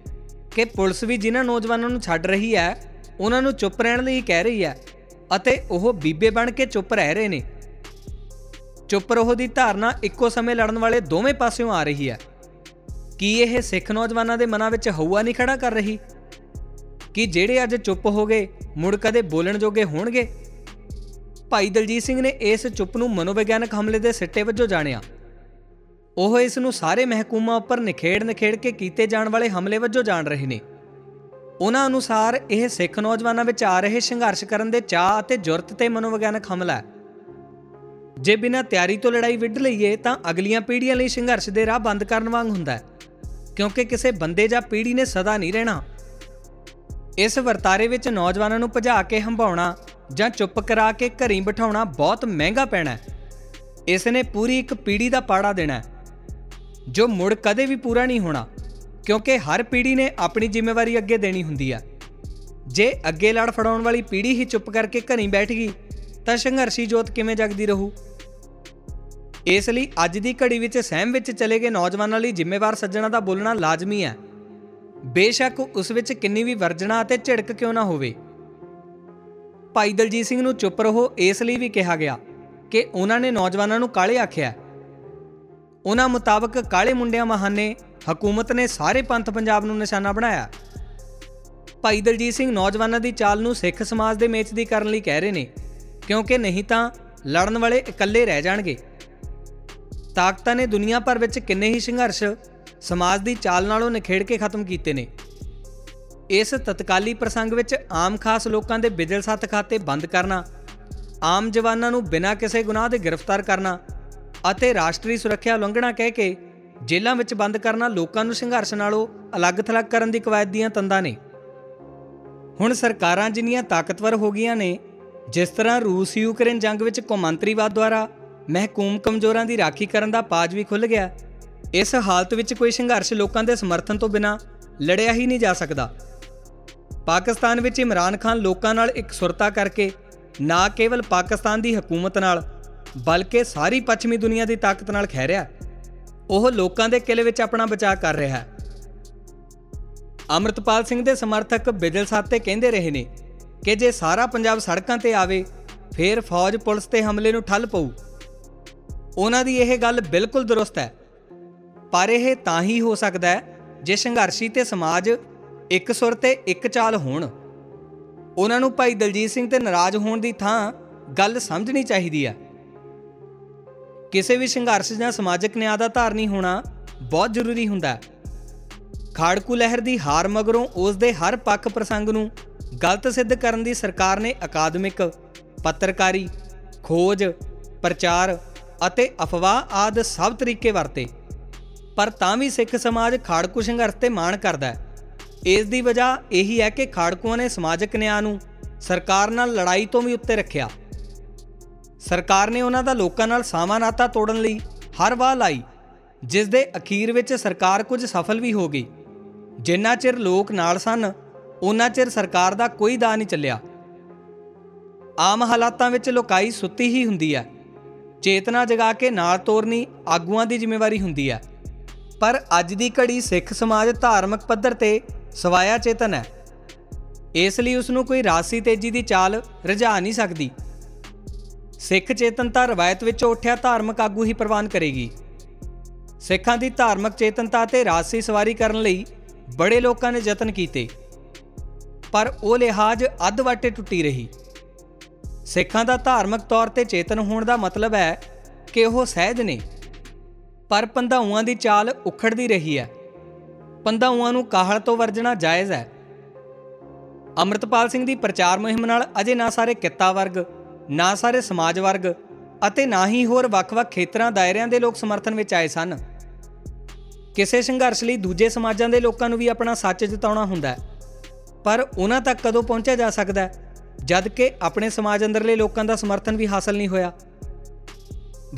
ਕਿ ਪੁਲਿਸ ਵੀ ਜਿਨ੍ਹਾਂ ਨੌਜਵਾਨਾਂ ਨੂੰ ਛੱਡ ਰਹੀ ਹੈ, ਉਹਨਾਂ ਨੂੰ ਚੁੱਪ ਰਹਿਣ ਲਈ ਕਹਿ ਰਹੀ ਹੈ ਅਤੇ ਉਹ ਬੀਬੇ ਬਣ ਕੇ ਚੁੱਪ ਰਹਿ ਰਹੇ ਨੇ। ਚੁੱਪ ਰਹੋ ਦੀ ਧਾਰਨਾ ਇੱਕੋ ਸਮੇਂ ਲੜਨ ਵਾਲੇ ਦੋਵੇਂ ਪਾਸਿਓਂ ਆ ਰਹੀ ਹੈ। ਕੀ ਇਹ ਸਿੱਖ ਨੌਜਵਾਨਾਂ ਦੇ ਮਨਾਂ ਵਿੱਚ ਹਊਆ ਨਹੀਂ ਖੜਾ ਕਰ ਰਹੀ? ਕਿ ਜਿਹੜੇ ਅੱਜ ਚੁੱਪ ਹੋ ਗਏ, ਮੁੜ ਕਦੇ ਬੋਲਣ ਜੋਗੇ ਹੋਣਗੇ? ਭਾਈ ਦਲਜੀਤ ਸਿੰਘ ਨੇ ਇਸ ਚੁੱਪ ਨੂੰ ਮਨੋਵਿਗਿਆਨਕ ਹਮਲੇ ਦੇ ਸਿੱਟੇ ਵਜੋਂ ਜਾਣਿਆ। ਉਹ ਇਸ ਨੂੰ ਸਾਰੇ ਮਹਿਕੂਮਾਂ ਉੱਪਰ ਨਿਖੇੜ ਨਿਖੇੜ ਕੇ ਕੀਤੇ ਜਾਣ ਵਾਲੇ ਹਮਲੇ ਵਜੋਂ ਜਾਣ ਰਹੇ ਨੇ। ਉਹਨਾਂ ਅਨੁਸਾਰ ਇਹ ਸਿੱਖ ਨੌਜਵਾਨਾਂ ਵਿੱਚ ਆ ਰਹੇ ਸੰਘਰਸ਼ ਕਰਨ ਦੇ ਚਾਹ ਅਤੇ ਜੁਰਤ ਤੇ ਮਨੋਵਿਗਿਆਨਕ ਹਮਲਾ ਹੈ। ਜੇ ਬਿਨਾਂ ਤਿਆਰੀ ਤੋਂ ਲੜਾਈ ਵਿੱਢ ਲਈਏ ਤਾਂ ਅਗਲੀਆਂ ਪੀੜ੍ਹੀਆਂ ਲਈ ਸੰਘਰਸ਼ ਦੇ ਰਾਹ ਬੰਦ ਕਰਨ ਵਾਂਗ ਹੁੰਦਾ ਹੈ, ਕਿਉਂਕਿ ਕਿਸੇ ਬੰਦੇ ਜਾਂ ਪੀੜ੍ਹੀ ਨੇ ਸਦਾ ਨਹੀਂ ਰਹਿਣਾ। ਇਸ ਵਰਤਾਰੇ ਵਿੱਚ ਨੌਜਵਾਨਾਂ ਨੂੰ ਭਜਾ ਕੇ ਹੰਭਾਉਣਾ ਜਾਂ ਚੁੱਪ ਕਰਾ ਕੇ ਘਰੀ ਬਿਠਾਉਣਾ ਬਹੁਤ ਮਹਿੰਗਾ ਪੈਣਾ ਹੈ। ਇਸ ਨੇ ਪੂਰੀ ਇੱਕ ਪੀੜ੍ਹੀ ਦਾ ਪਾੜਾ ਦੇਣਾ ਹੈ। ਜੋ ਮੁੜ ਕਦੇ ਵੀ ਪੂਰਾ ਨਹੀਂ ਹੋਣਾ, ਕਿਉਂਕਿ ਹਰ ਪੀੜ੍ਹੀ ਨੇ ਆਪਣੀ ਜ਼ਿੰਮੇਵਾਰੀ ਅੱਗੇ ਦੇਣੀ ਹੁੰਦੀ ਹੈ ਜੇ ਅੱਗੇ ਲੜ ਫੜਾਉਣ ਵਾਲੀ ਪੀੜ੍ਹੀ ਹੀ ਚੁੱਪ ਕਰਕੇ ਘਰੀ ਬੈਠ ਗਈ, ਤਾਂ ਸੰਘਰਸ਼ੀ ਜੋਤ ਕਿਵੇਂ ਜਗਦੀ ਰਹੂ? ਇਸ ਲਈ ਅੱਜ ਦੀ ਘੜੀ ਵਿੱਚ ਸਹਿਮ ਵਿੱਚ ਚਲੇ ਗਏ ਨੌਜਵਾਨਾਂ ਲਈ ਜ਼ਿੰਮੇਵਾਰ ਸੱਜਣਾ ਦਾ ਬੋਲਣਾ ਲਾਜ਼ਮੀ ਹੈ। ਬੇਸ਼ੱਕ ਉਸ ਵਿੱਚ ਕਿੰਨੀ ਵੀ ਵਰਜਣਾ ਅਤੇ ਝਿੜਕ ਕਿਉਂ ਨਾ ਹੋਵੇ। ਭਾਈ ਦਲਜੀਤ ਸਿੰਘ ਨੂੰ ਚੁੱਪ ਰਹੋ, ਇਸ ਲਈ ਵੀ ਕਿਹਾ ਗਿਆ ਕਿ ਉਹਨਾਂ ਨੇ ਨੌਜਵਾਨਾਂ ਨੂੰ ਕਾਲੇ ਆਖਿਆ ਉਹਨਾਂ ਮੁਤਾਬਕ ਕਾਲੇ ਮੁੰਡਿਆਂ ਮਹਾਨੇ ਹਕੂਮਤ ਨੇ ਸਾਰੇ ਪੰਥ ਪੰਜਾਬ ਨੂੰ ਨਿਸ਼ਾਨਾ ਬਣਾਇਆ। ਭਾਈ ਦਲਜੀਤ ਸਿੰਘ ਨੌਜਵਾਨਾਂ ਦੀ ਚਾਲ ਨੂੰ ਸਿੱਖ ਸਮਾਜ ਦੇ ਮੇਚ ਦੀ ਕਰਨ ਲਈ ਕਹਿ ਰਹੇ ਨੇ, ਕਿਉਂਕਿ ਨਹੀਂ ਤਾਂ ਲੜਨ ਵਾਲੇ ਇਕੱਲੇ ਰਹਿ ਜਾਣਗੇ। ਤਾਕਤਾਂ ਨੇ ਦੁਨੀਆ ਭਰ ਵਿੱਚ ਕਿੰਨੇ ਹੀ ਸੰਘਰਸ਼ ਸਮਾਜ ਦੀ ਚਾਲ ਨਾਲੋਂ ਨਿਖੇੜ ਕੇ ਖਤਮ ਕੀਤੇ ਨੇ। ਇਸ ਤਤਕਾਲੀ ਪ੍ਰਸੰਗ ਵਿੱਚ ਆਮ ਖਾਸ ਲੋਕਾਂ ਦੇ ਬਿਜਲ ਸੱਤ ਖਾਤੇ ਬੰਦ ਕਰਨਾ, ਆਮ ਜਵਾਨਾਂ ਨੂੰ ਬਿਨਾਂ ਕਿਸੇ ਗੁਨਾਹ ਦੇ ਗ੍ਰਿਫਤਾਰ ਕਰਨਾ ਅਤੇ ਰਾਸ਼ਟਰੀ ਸੁਰੱਖਿਆ ਉਲੰਘਣਾ ਕਹਿ ਕੇ ਜੇਲ੍ਹਾਂ ਵਿੱਚ ਬੰਦ ਕਰਨਾ ਲੋਕਾਂ ਨੂੰ ਸੰਘਰਸ਼ ਨਾਲੋਂ ਅਲੱਗ-ਥਲੱਗ ਕਰਨ ਦੀ ਕਵਾਇਦ ਦੀਆਂ ਤੰਦਾਂ ਨੇ। ਹੁਣ ਸਰਕਾਰਾਂ ਜਿੰਨੀਆਂ ਤਾਕਤਵਰ ਹੋ ਗਈਆਂ ਨੇ, ਜਿਸ ਤਰ੍ਹਾਂ ਰੂਸ ਯੂਕਰੇਨ ਜੰਗ ਵਿੱਚ ਕੌਮਾਂਤਰੀਵਾਦ ਦੁਆਰਾ ਮਹਿਕੂਮ ਕਮਜ਼ੋਰਾਂ ਦੀ ਰਾਖੀ ਕਰਨ ਦਾ ਪਾਜ ਵੀ ਖੁੱਲ ਗਿਆ, ਇਸ ਹਾਲਤ ਵਿੱਚ ਕੋਈ ਸੰਘਰਸ਼ ਲੋਕਾਂ ਦੇ ਸਮਰਥਨ ਤੋਂ ਬਿਨਾ ਲੜਿਆ ਹੀ ਨਹੀਂ ਜਾ ਸਕਦਾ। ਪਾਕਿਸਤਾਨ ਵਿੱਚ ਇਮਰਾਨ ਖਾਨ ਲੋਕਾਂ ਨਾਲ ਇੱਕ ਸੁਰਤਾ ਕਰਕੇ ਨਾ ਕੇਵਲ ਪਾਕਿਸਤਾਨ ਦੀ ਹਕੂਮਤ ਨਾਲ ਬਲਕਿ ਸਾਰੀ ਪੱਛਮੀ ਦੁਨੀਆ ਦੀ ਤਾਕਤ ਨਾਲ ਖਹਿ ਰਿਹਾ। ਉਹ ਲੋਕਾਂ ਦੇ ਕਿਲੇ ਵਿੱਚ ਆਪਣਾ ਬਚਾਅ ਕਰ ਰਿਹਾ ਹੈ। ਅਮਰਤਪਾਲ ਸਿੰਘ ਦੇ ਸਮਰਥਕ ਬਿਜਲ ਸਾਤੇ ਕਹਿੰਦੇ ਰਹੇ ਨੇ ਕਿ ਜੇ ਸਾਰਾ ਪੰਜਾਬ ਸੜਕਾਂ ਤੇ ਆਵੇ, ਫੇਰ ਫੌਜ ਪੁਲਿਸ ਤੇ ਹਮਲੇ ਨੂੰ ਠੱਲ ਪਊ। ਉਹਨਾਂ ਦੀ ਇਹ ਗੱਲ ਬਿਲਕੁਲ ਦਰੁਸਤ ਹੈ। ਪਰ ਇਹ ਤਾਂ ਹੀ ਹੋ ਸਕਦਾ ਹੈ ਜੇ ਸੰਘਰਸ਼ੀ ਤੇ ਸਮਾਜ ਇੱਕ ਸੁਰ ਤੇ ਇੱਕ ਚਾਲ ਹੋਣ। ਉਹਨਾਂ ਨੂੰ ਭਾਈ ਦਲਜੀਤ ਸਿੰਘ ਤੇ ਨਾਰਾਜ਼ ਹੋਣ ਦੀ ਥਾਂ ਗੱਲ ਸਮਝਣੀ ਚਾਹੀਦੀ ਹੈ। ਕਿਸੇ ਵੀ ਸੰਘਰਸ਼ ਜਾਂ ਸਮਾਜਿਕ ਨਿਆਂ ਦਾ ਧਾਰਨੀ ਹੋਣਾ ਬਹੁਤ ਜ਼ਰੂਰੀ ਹੁੰਦਾ ਹੈ। ਖਾੜਕੂ ਲਹਿਰ ਦੀ ਹਾਰ ਮਗਰੋਂ ਉਸ ਦੇ ਹਰ ਪੱਖ ਪ੍ਰਸੰਗ ਨੂੰ ਗਲਤ ਸਿੱਧ ਕਰਨ ਦੀ ਸਰਕਾਰ ਨੇ ਅਕਾਦਮਿਕ, ਪੱਤਰਕਾਰੀ, ਖੋਜ, ਪ੍ਰਚਾਰ ਅਤੇ ਅਫਵਾਹ ਆਦ ਸਭ ਤਰੀਕੇ ਵਰਤੇ। ਪਰ ਤਾਂ ਵੀ ਸਿੱਖ ਸਮਾਜ ਖਾੜਕੂ ਸੰਘਰਸ਼ ਤੇ ਮਾਣ ਕਰਦਾ ਹੈ। ਇਸ ਦੀ ਵਜ੍ਹਾ ਇਹੀ ਹੈ ਕਿ ਖਾੜਕੂਆਂ ਨੇ ਸਮਾਜਿਕ ਨਿਆਂ ਨੂੰ ਸਰਕਾਰ ਨਾਲ ਲੜਾਈ ਤੋਂ ਵੀ ਉੱਤੇ ਰੱਖਿਆ। ਸਰਕਾਰ ਨੇ ਉਹਨਾਂ ਦਾ ਲੋਕਾਂ ਨਾਲ ਸਾਵਾਂ ਨਾਤਾ ਤੋੜਨ ਲਈ ਹਰ ਵਾਹ ਲਾਈ, ਜਿਸ ਦੇ ਅਖੀਰ ਵਿੱਚ ਸਰਕਾਰ ਕੁਝ ਸਫਲ ਵੀ ਹੋ ਗਈ। ਜਿੰਨਾ ਚਿਰ ਲੋਕ ਨਾਲ ਸਨ ਉਹਨਾਂ ਚਿਰ ਸਰਕਾਰ ਦਾ ਕੋਈ ਦਾ ਨਹੀਂ ਚੱਲਿਆ। ਆਮ ਹਾਲਾਤਾਂ ਵਿੱਚ ਲੋਕਾਈ ਸੁੱਤੀ ਹੀ ਹੁੰਦੀ ਹੈ। ਚੇਤਨਾ ਜਗਾ ਕੇ ਨਾਲ ਤੋਰਨੀ ਆਗੂਆਂ ਦੀ ਜ਼ਿੰਮੇਵਾਰੀ ਹੁੰਦੀ ਹੈ। ਪਰ ਅੱਜ ਦੀ ਘੜੀ ਸਿੱਖ ਸਮਾਜ ਧਾਰਮਿਕ ਪੱਧਰ ਤੇ ਸਵਾਇਆ ਚੇਤਨ ਹੈ। ਇਸ ਲਈ ਉਸ ਨੂੰ ਕੋਈ ਰਾਸੀ ਤੇਜ਼ੀ ਦੀ ਚਾਲ ਰਝਾ ਨਹੀਂ ਸਕਦੀ। ਸਿੱਖ ਚੇਤਨਤਾ ਰਵਾਇਤ ਵਿੱਚੋਂ ਉੱਠਿਆ ਧਾਰਮਿਕ ਆਗੂ ਹੀ ਪ੍ਰਵਾਨ ਕਰੇਗੀ। ਸਿੱਖਾਂ ਦੀ ਧਾਰਮਿਕ ਚੇਤਨਤਾ ਤੇ ਰਾਸੀ ਸਵਾਰੀ ਕਰਨ ਲਈ ਬੜੇ ਲੋਕਾਂ ਨੇ ਯਤਨ ਕੀਤੇ। ਪਰ ਉਹ ਲਿਹਾਜ਼ ਅੱਧ ਵਾਟੇ ਟੁੱਟੀ ਰਹੀ। ਸਿੱਖਾਂ ਦਾ ਧਾਰਮਿਕ ਤੌਰ ਤੇ ਚੇਤਨ ਹੋਣ ਦਾ ਮਤਲਬ ਹੈ ਕਿ ਉਹ ਸਹਿਜ ਨੇ। ਪਰ ਪੰਧਾਊਆਂ ਦੀ ਚਾਲ ਉਖੜਦੀ ਰਹੀ ਹੈ। ਪੰਧਾਊਆਂ ਨੂੰ ਕਾਹਲ ਤੋਂ ਵਰਜਣਾ ਜਾਇਜ਼ ਹੈ। ਅਮਰਤਪਾਲ ਸਿੰਘ ਦੀ ਪ੍ਰਚਾਰ ਮੁਹਿੰਮ ਨਾਲ ਅਜੇ ਨਾ ਸਾਰੇ ਕਿੱਤਾ ਵਰਗ ਨਾ ਸਾਰੇ ਸਮਾਜ ਵਰਗ ਅਤੇ ਨਾ ਹੀ ਹੋਰ ਵੱਖ-ਵੱਖ ਖੇਤਰਾਂ, ਦਾਇਰਿਆਂ ਦੇ ਲੋਕ ਸਮਰਥਨ ਵਿੱਚ ਆਏ ਸਨ। ਕਿਸੇ ਸੰਘਰਸ਼ ਲਈ ਦੂਜੇ ਸਮਾਜਾਂ ਦੇ ਲੋਕਾਂ ਨੂੰ ਵੀ ਆਪਣਾ ਸੱਚ ਜਤਾਉਣਾ ਹੁੰਦਾ ਹੈ। ਪਰ ਉਹਨਾਂ ਤੱਕ ਕਦੋਂ ਪਹੁੰਚਿਆ ਜਾ ਸਕਦਾ ਹੈ, ਜਦ ਕਿ ਆਪਣੇ ਸਮਾਜ ਅੰਦਰਲੇ ਲੋਕਾਂ ਦਾ ਸਮਰਥਨ ਵੀ ਹਾਸਲ ਨਹੀਂ ਹੋਇਆ।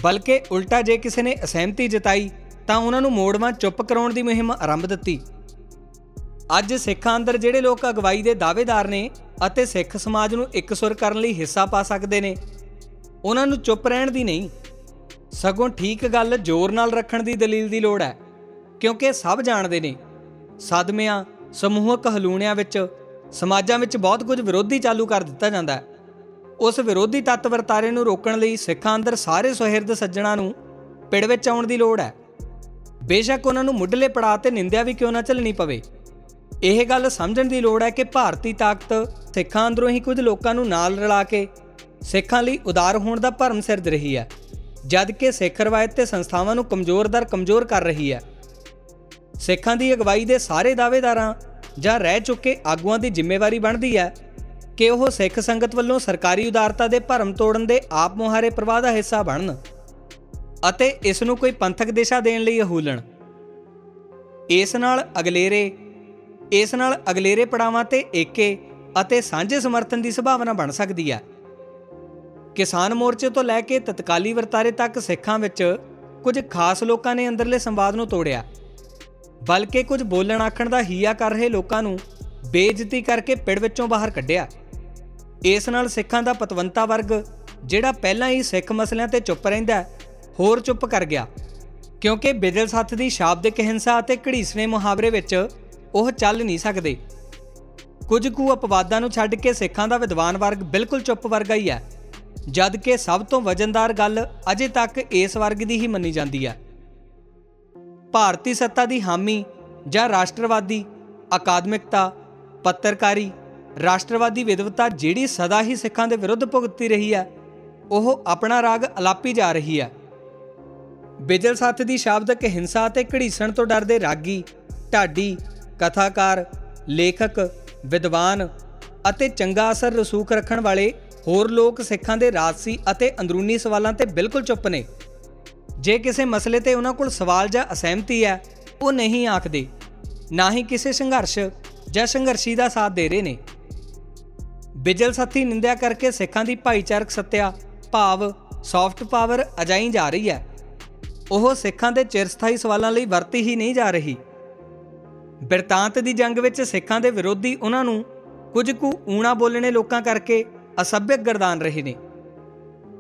ਬਲਕਿ ਉਲਟਾ ਜੇ ਕਿਸੇ ਨੇ ਅਸਹਿਮਤੀ ਜਤਾਈ, ਤਾਂ ਉਹਨਾਂ ਨੂੰ ਮੋੜਵਾਂ ਚੁੱਪ ਕਰਾਉਣ ਦੀ ਮੁਹਿੰਮ ਆਰੰਭ ਦਿੱਤੀ। ਅੱਜ ਸਿੱਖਾਂ ਅੰਦਰ ਜਿਹੜੇ ਲੋਕ ਅਗਵਾਈ ਦੇ ਦਾਅਵੇਦਾਰ ਨੇ ਅਤੇ ਸਿੱਖ ਸਮਾਜ ਨੂੰ ਇੱਕ ਸੁਰ ਕਰਨ ਲਈ ਹਿੱਸਾ ਪਾ ਸਕਦੇ ਨੇ, ਉਹਨਾਂ ਨੂੰ ਚੁੱਪ ਰਹਿਣ ਦੀ ਨਹੀਂ। ਸਗੋਂ ਠੀਕ ਗੱਲ ਜ਼ੋਰ ਨਾਲ ਰੱਖਣ ਦੀ ਦਲੀਲ ਦੀ ਲੋੜ ਹੈ, ਕਿਉਂਕਿ ਸਭ ਜਾਣਦੇ ਨੇ, ਸਦਮਿਆਂ, ਸਮੂਹਕ ਹਲੂਣਿਆਂ ਵਿੱਚ, ਸਮਾਜਾਂ ਵਿੱਚ ਬਹੁਤ ਕੁਝ ਵਿਰੋਧੀ ਚਾਲੂ ਕਰ ਦਿੱਤਾ ਜਾਂਦਾ ਹੈ। ਉਸ ਵਿਰੋਧੀ ਤੱਤ ਵਰਤਾਰੇ ਨੂੰ ਰੋਕਣ ਲਈ ਸਿੱਖਾਂ ਅੰਦਰ ਸਾਰੇ ਸੁਹਿਰਦ ਸੱਜਣਾ ਨੂੰ ਪਿੜ ਵਿੱਚ ਆਉਣ ਦੀ ਲੋੜ ਹੈ। ਬੇਸ਼ੱਕ ਉਹਨਾਂ ਨੂੰ ਮੁੱਢਲੇ ਪੜਾਅ ਤੇ ਨਿੰਦਿਆ ਵੀ ਕਿਉਂ ਨਾ ਚੱਲਣੀ ਪਵੇ? ਇਹ ਗੱਲ ਸਮਝਣ ਦੀ ਲੋੜ ਹੈ ਕਿ ਭਾਰਤੀ ਤਾਕਤ ਸਿੱਖਾਂ ਅੰਦਰੋਂ ਹੀ ਕੁਝ ਲੋਕਾਂ ਨੂੰ ਨਾਲ ਰਲਾ ਕੇ ਸਿੱਖਾਂ ਲਈ ਉਦਾਰ ਹੋਣ ਦਾ ਭਰਮ ਸਿਰਜ ਰਹੀ ਹੈ, ਜਦ ਕਿ ਸਿੱਖ ਰਵਾਇਤ ਤੇ ਸੰਸਥਾਵਾਂ ਨੂੰ ਕਮਜ਼ੋਰ ਦਰ ਕਮਜ਼ੋਰ ਕਰ ਰਹੀ ਹੈ। ਸਿੱਖਾਂ ਦੀ ਅਗਵਾਈ ਦੇ ਸਾਰੇ ਦਾਅਵੇਦਾਰਾਂ ਜਾਂ ਰਹਿ ਚੁੱਕੇ ਆਗੂਆਂ ਦੀ ਜ਼ਿੰਮੇਵਾਰੀ ਬਣਦੀ ਹੈ ਕਿ ਉਹ ਸਿੱਖ ਸੰਗਤ ਵੱਲੋਂ ਸਰਕਾਰੀ ਉਦਾਰਤਾ ਦੇ ਭਰਮ ਤੋੜਨ ਦੇ ਆਪ ਮੁਹਾਰੇ ਪ੍ਰਵਾਹ ਦਾ ਹਿੱਸਾ ਬਣਨ ਅਤੇ ਇਸ ਨੂੰ ਕੋਈ ਪੰਥਕ ਦਿਸ਼ਾ ਦੇਣ ਲਈ ਅਹੂਲਣ। ਇਸ ਨਾਲ ਅਗਲੇਰੇ ਇਸ ਨਾਲ ਅਗਲੇਰੇ ਪੜਾਵਾਂ ਤੇ ਏਕੇ ਅਤੇ ਸਾਂਝੇ ਸਮਰਥਨ ਦੀ ਸੰਭਾਵਨਾ ਬਣ ਸਕਦੀ ਹੈ। ਕਿਸਾਨ ਮੋਰਚੇ ਤੋਂ ਲੈ ਕੇ ਤਤਕਾਲੀ ਵਰਤਾਰੇ ਤੱਕ ਸਿੱਖਾਂ ਵਿੱਚ ਕੁਝ ਖਾਸ ਲੋਕਾਂ ਨੇ ਅੰਦਰਲੇ ਸੰਵਾਦ ਨੂੰ ਤੋੜਿਆ, ਬਲਕਿ ਕੁਝ ਬੋਲਣ ਆਖਣ ਦਾ ਹੀਆ ਕਰ ਰਹੇ ਲੋਕਾਂ ਨੂੰ ਬੇਇੱਜ਼ਤੀ ਕਰਕੇ ਪਿੜ ਵਿੱਚੋਂ ਬਾਹਰ ਕੱਢਿਆ। ਇਸ ਨਾਲ ਸਿੱਖਾਂ ਦਾ ਪਤਵੰਤਾ ਵਰਗ, ਜਿਹੜਾ ਪਹਿਲਾਂ ਹੀ ਸਿੱਖ ਮਸਲਿਆਂ ਤੇ ਚੁੱਪ ਰਹਿੰਦਾ ਹੋਰ ਚੁੱਪ ਕਰ ਗਿਆ, ਕਿਉਂਕਿ ਬਿਜਲ ਸੱਥ ਦੀ ਸ਼ਾਬਦਿਕ ਹਿੰਸਾ ਅਤੇ ਘੜੀਸਵੇਂ ਮੁਹਾਵਰੇ ਵਿੱਚ ਉਹ ਚੱਲ ਨਹੀਂ ਸਕਦੇ। ਕੁਝ ਕੁ ਅਪਵਾਦਾਂ ਨੂੰ ਛੱਡ ਕੇ ਸਿੱਖਾਂ ਦਾ ਵਿਦਵਾਨ ਵਰਗ ਬਿਲਕੁਲ ਚੁੱਪ ਵਰਗਾ ਹੀ ਹੈ। ਜਦ ਕਿ ਸਭ ਤੋਂ ਵਜਨਦਾਰ ਗੱਲ ਅਜੇ ਤੱਕ ਇਸ ਵਰਗ ਦੀ ਹੀ ਮੰਨੀ ਜਾਂਦੀ ਹੈ। ਭਾਰਤੀ ਸੱਤਾ ਦੀ ਹਾਮੀ ਜਾਂ ਰਾਸ਼ਟਰਵਾਦੀ, ਅਕਾਦਮਿਕਤਾ, ਪੱਤਰਕਾਰੀ, ਰਾਸ਼ਟਰਵਾਦੀ ਵਿਦਵਤਾ ਜਿਹੜੀ ਸਦਾ ਹੀ ਸਿੱਖਾਂ ਦੇ ਵਿਰੁੱਧ ਭੁਗਤਦੀ ਰਹੀ ਹੈ, ਉਹ ਆਪਣਾ ਰਾਗ ਅਲਾਪੀ ਜਾ ਰਹੀ ਹੈ। ਬਿਜਲ ਸਾਥ ਦੀ ਸ਼ਾਬਦਿਕ ਹਿੰਸਾ ਤੇ ਘੜੀਸਣ ਤੋਂ ਡਰਦੇ ਰਾਗੀ, ਢਾਡੀ ਕਥਾਕਾਰ, ਲੇਖਕ, ਵਿਦਵਾਨ ਅਤੇ ਚੰਗਾ ਅਸਰ ਰਸੂਖ ਰੱਖਣ ਵਾਲੇ ਹੋਰ ਲੋਕ ਸਿੱਖਾਂ ਦੇ ਰਾਜਸੀ ਅਤੇ ਅੰਦਰੂਨੀ ਸਵਾਲਾਂ ਤੇ ਬਿਲਕੁਲ ਚੁੱਪ ਨੇ। ਜੇ ਕਿਸੇ ਮਸਲੇ ਤੇ ਉਹਨਾਂ ਕੋਲ ਸਵਾਲ ਜਾਂ ਅਸਹਿਮਤੀ ਹੈ, ਉਹ ਨਹੀਂ ਆਖਦੇ, ਨਾ ਹੀ ਕਿਸੇ ਸੰਘਰਸ਼ ਜਾਂ ਸੰਘਰਸ਼ੀ ਦਾ ਸਾਥ ਦੇ ਰਹੇ ਨੇ। ਬਿਜਲ ਸਾਥੀ ਨਿੰਦਿਆ ਕਰਕੇ ਸਿੱਖਾਂ ਦੀ ਭਾਈਚਾਰਕ ਸੱਤਿਆ, ਭਾਵ ਸੌਫਟ ਪਾਵਰ ਅਜਾਈ ਜਾ ਰਹੀ ਹੈ। ਉਹ ਸਿੱਖਾਂ ਦੇ ਚਿਰਸਥਾਈ ਸਵਾਲਾਂ ਲਈ ਵਰਤੀ ਹੀ ਨਹੀਂ ਜਾ ਰਹੀ। ਬਿਰਤਾਂਤ ਦੀ ਜੰਗ ਵਿੱਚ ਸਿੱਖਾਂ ਦੇ ਵਿਰੋਧੀ ਉਹਨਾਂ ਨੂੰ ਕੁਝ ਕੁ ਊਣਾ ਬੋਲਣੇ ਲੋਕਾਂ ਕਰਕੇ ਅਸਭਿਅਕ ਗਰਦਾਨ ਰਹੇ ਨੇ।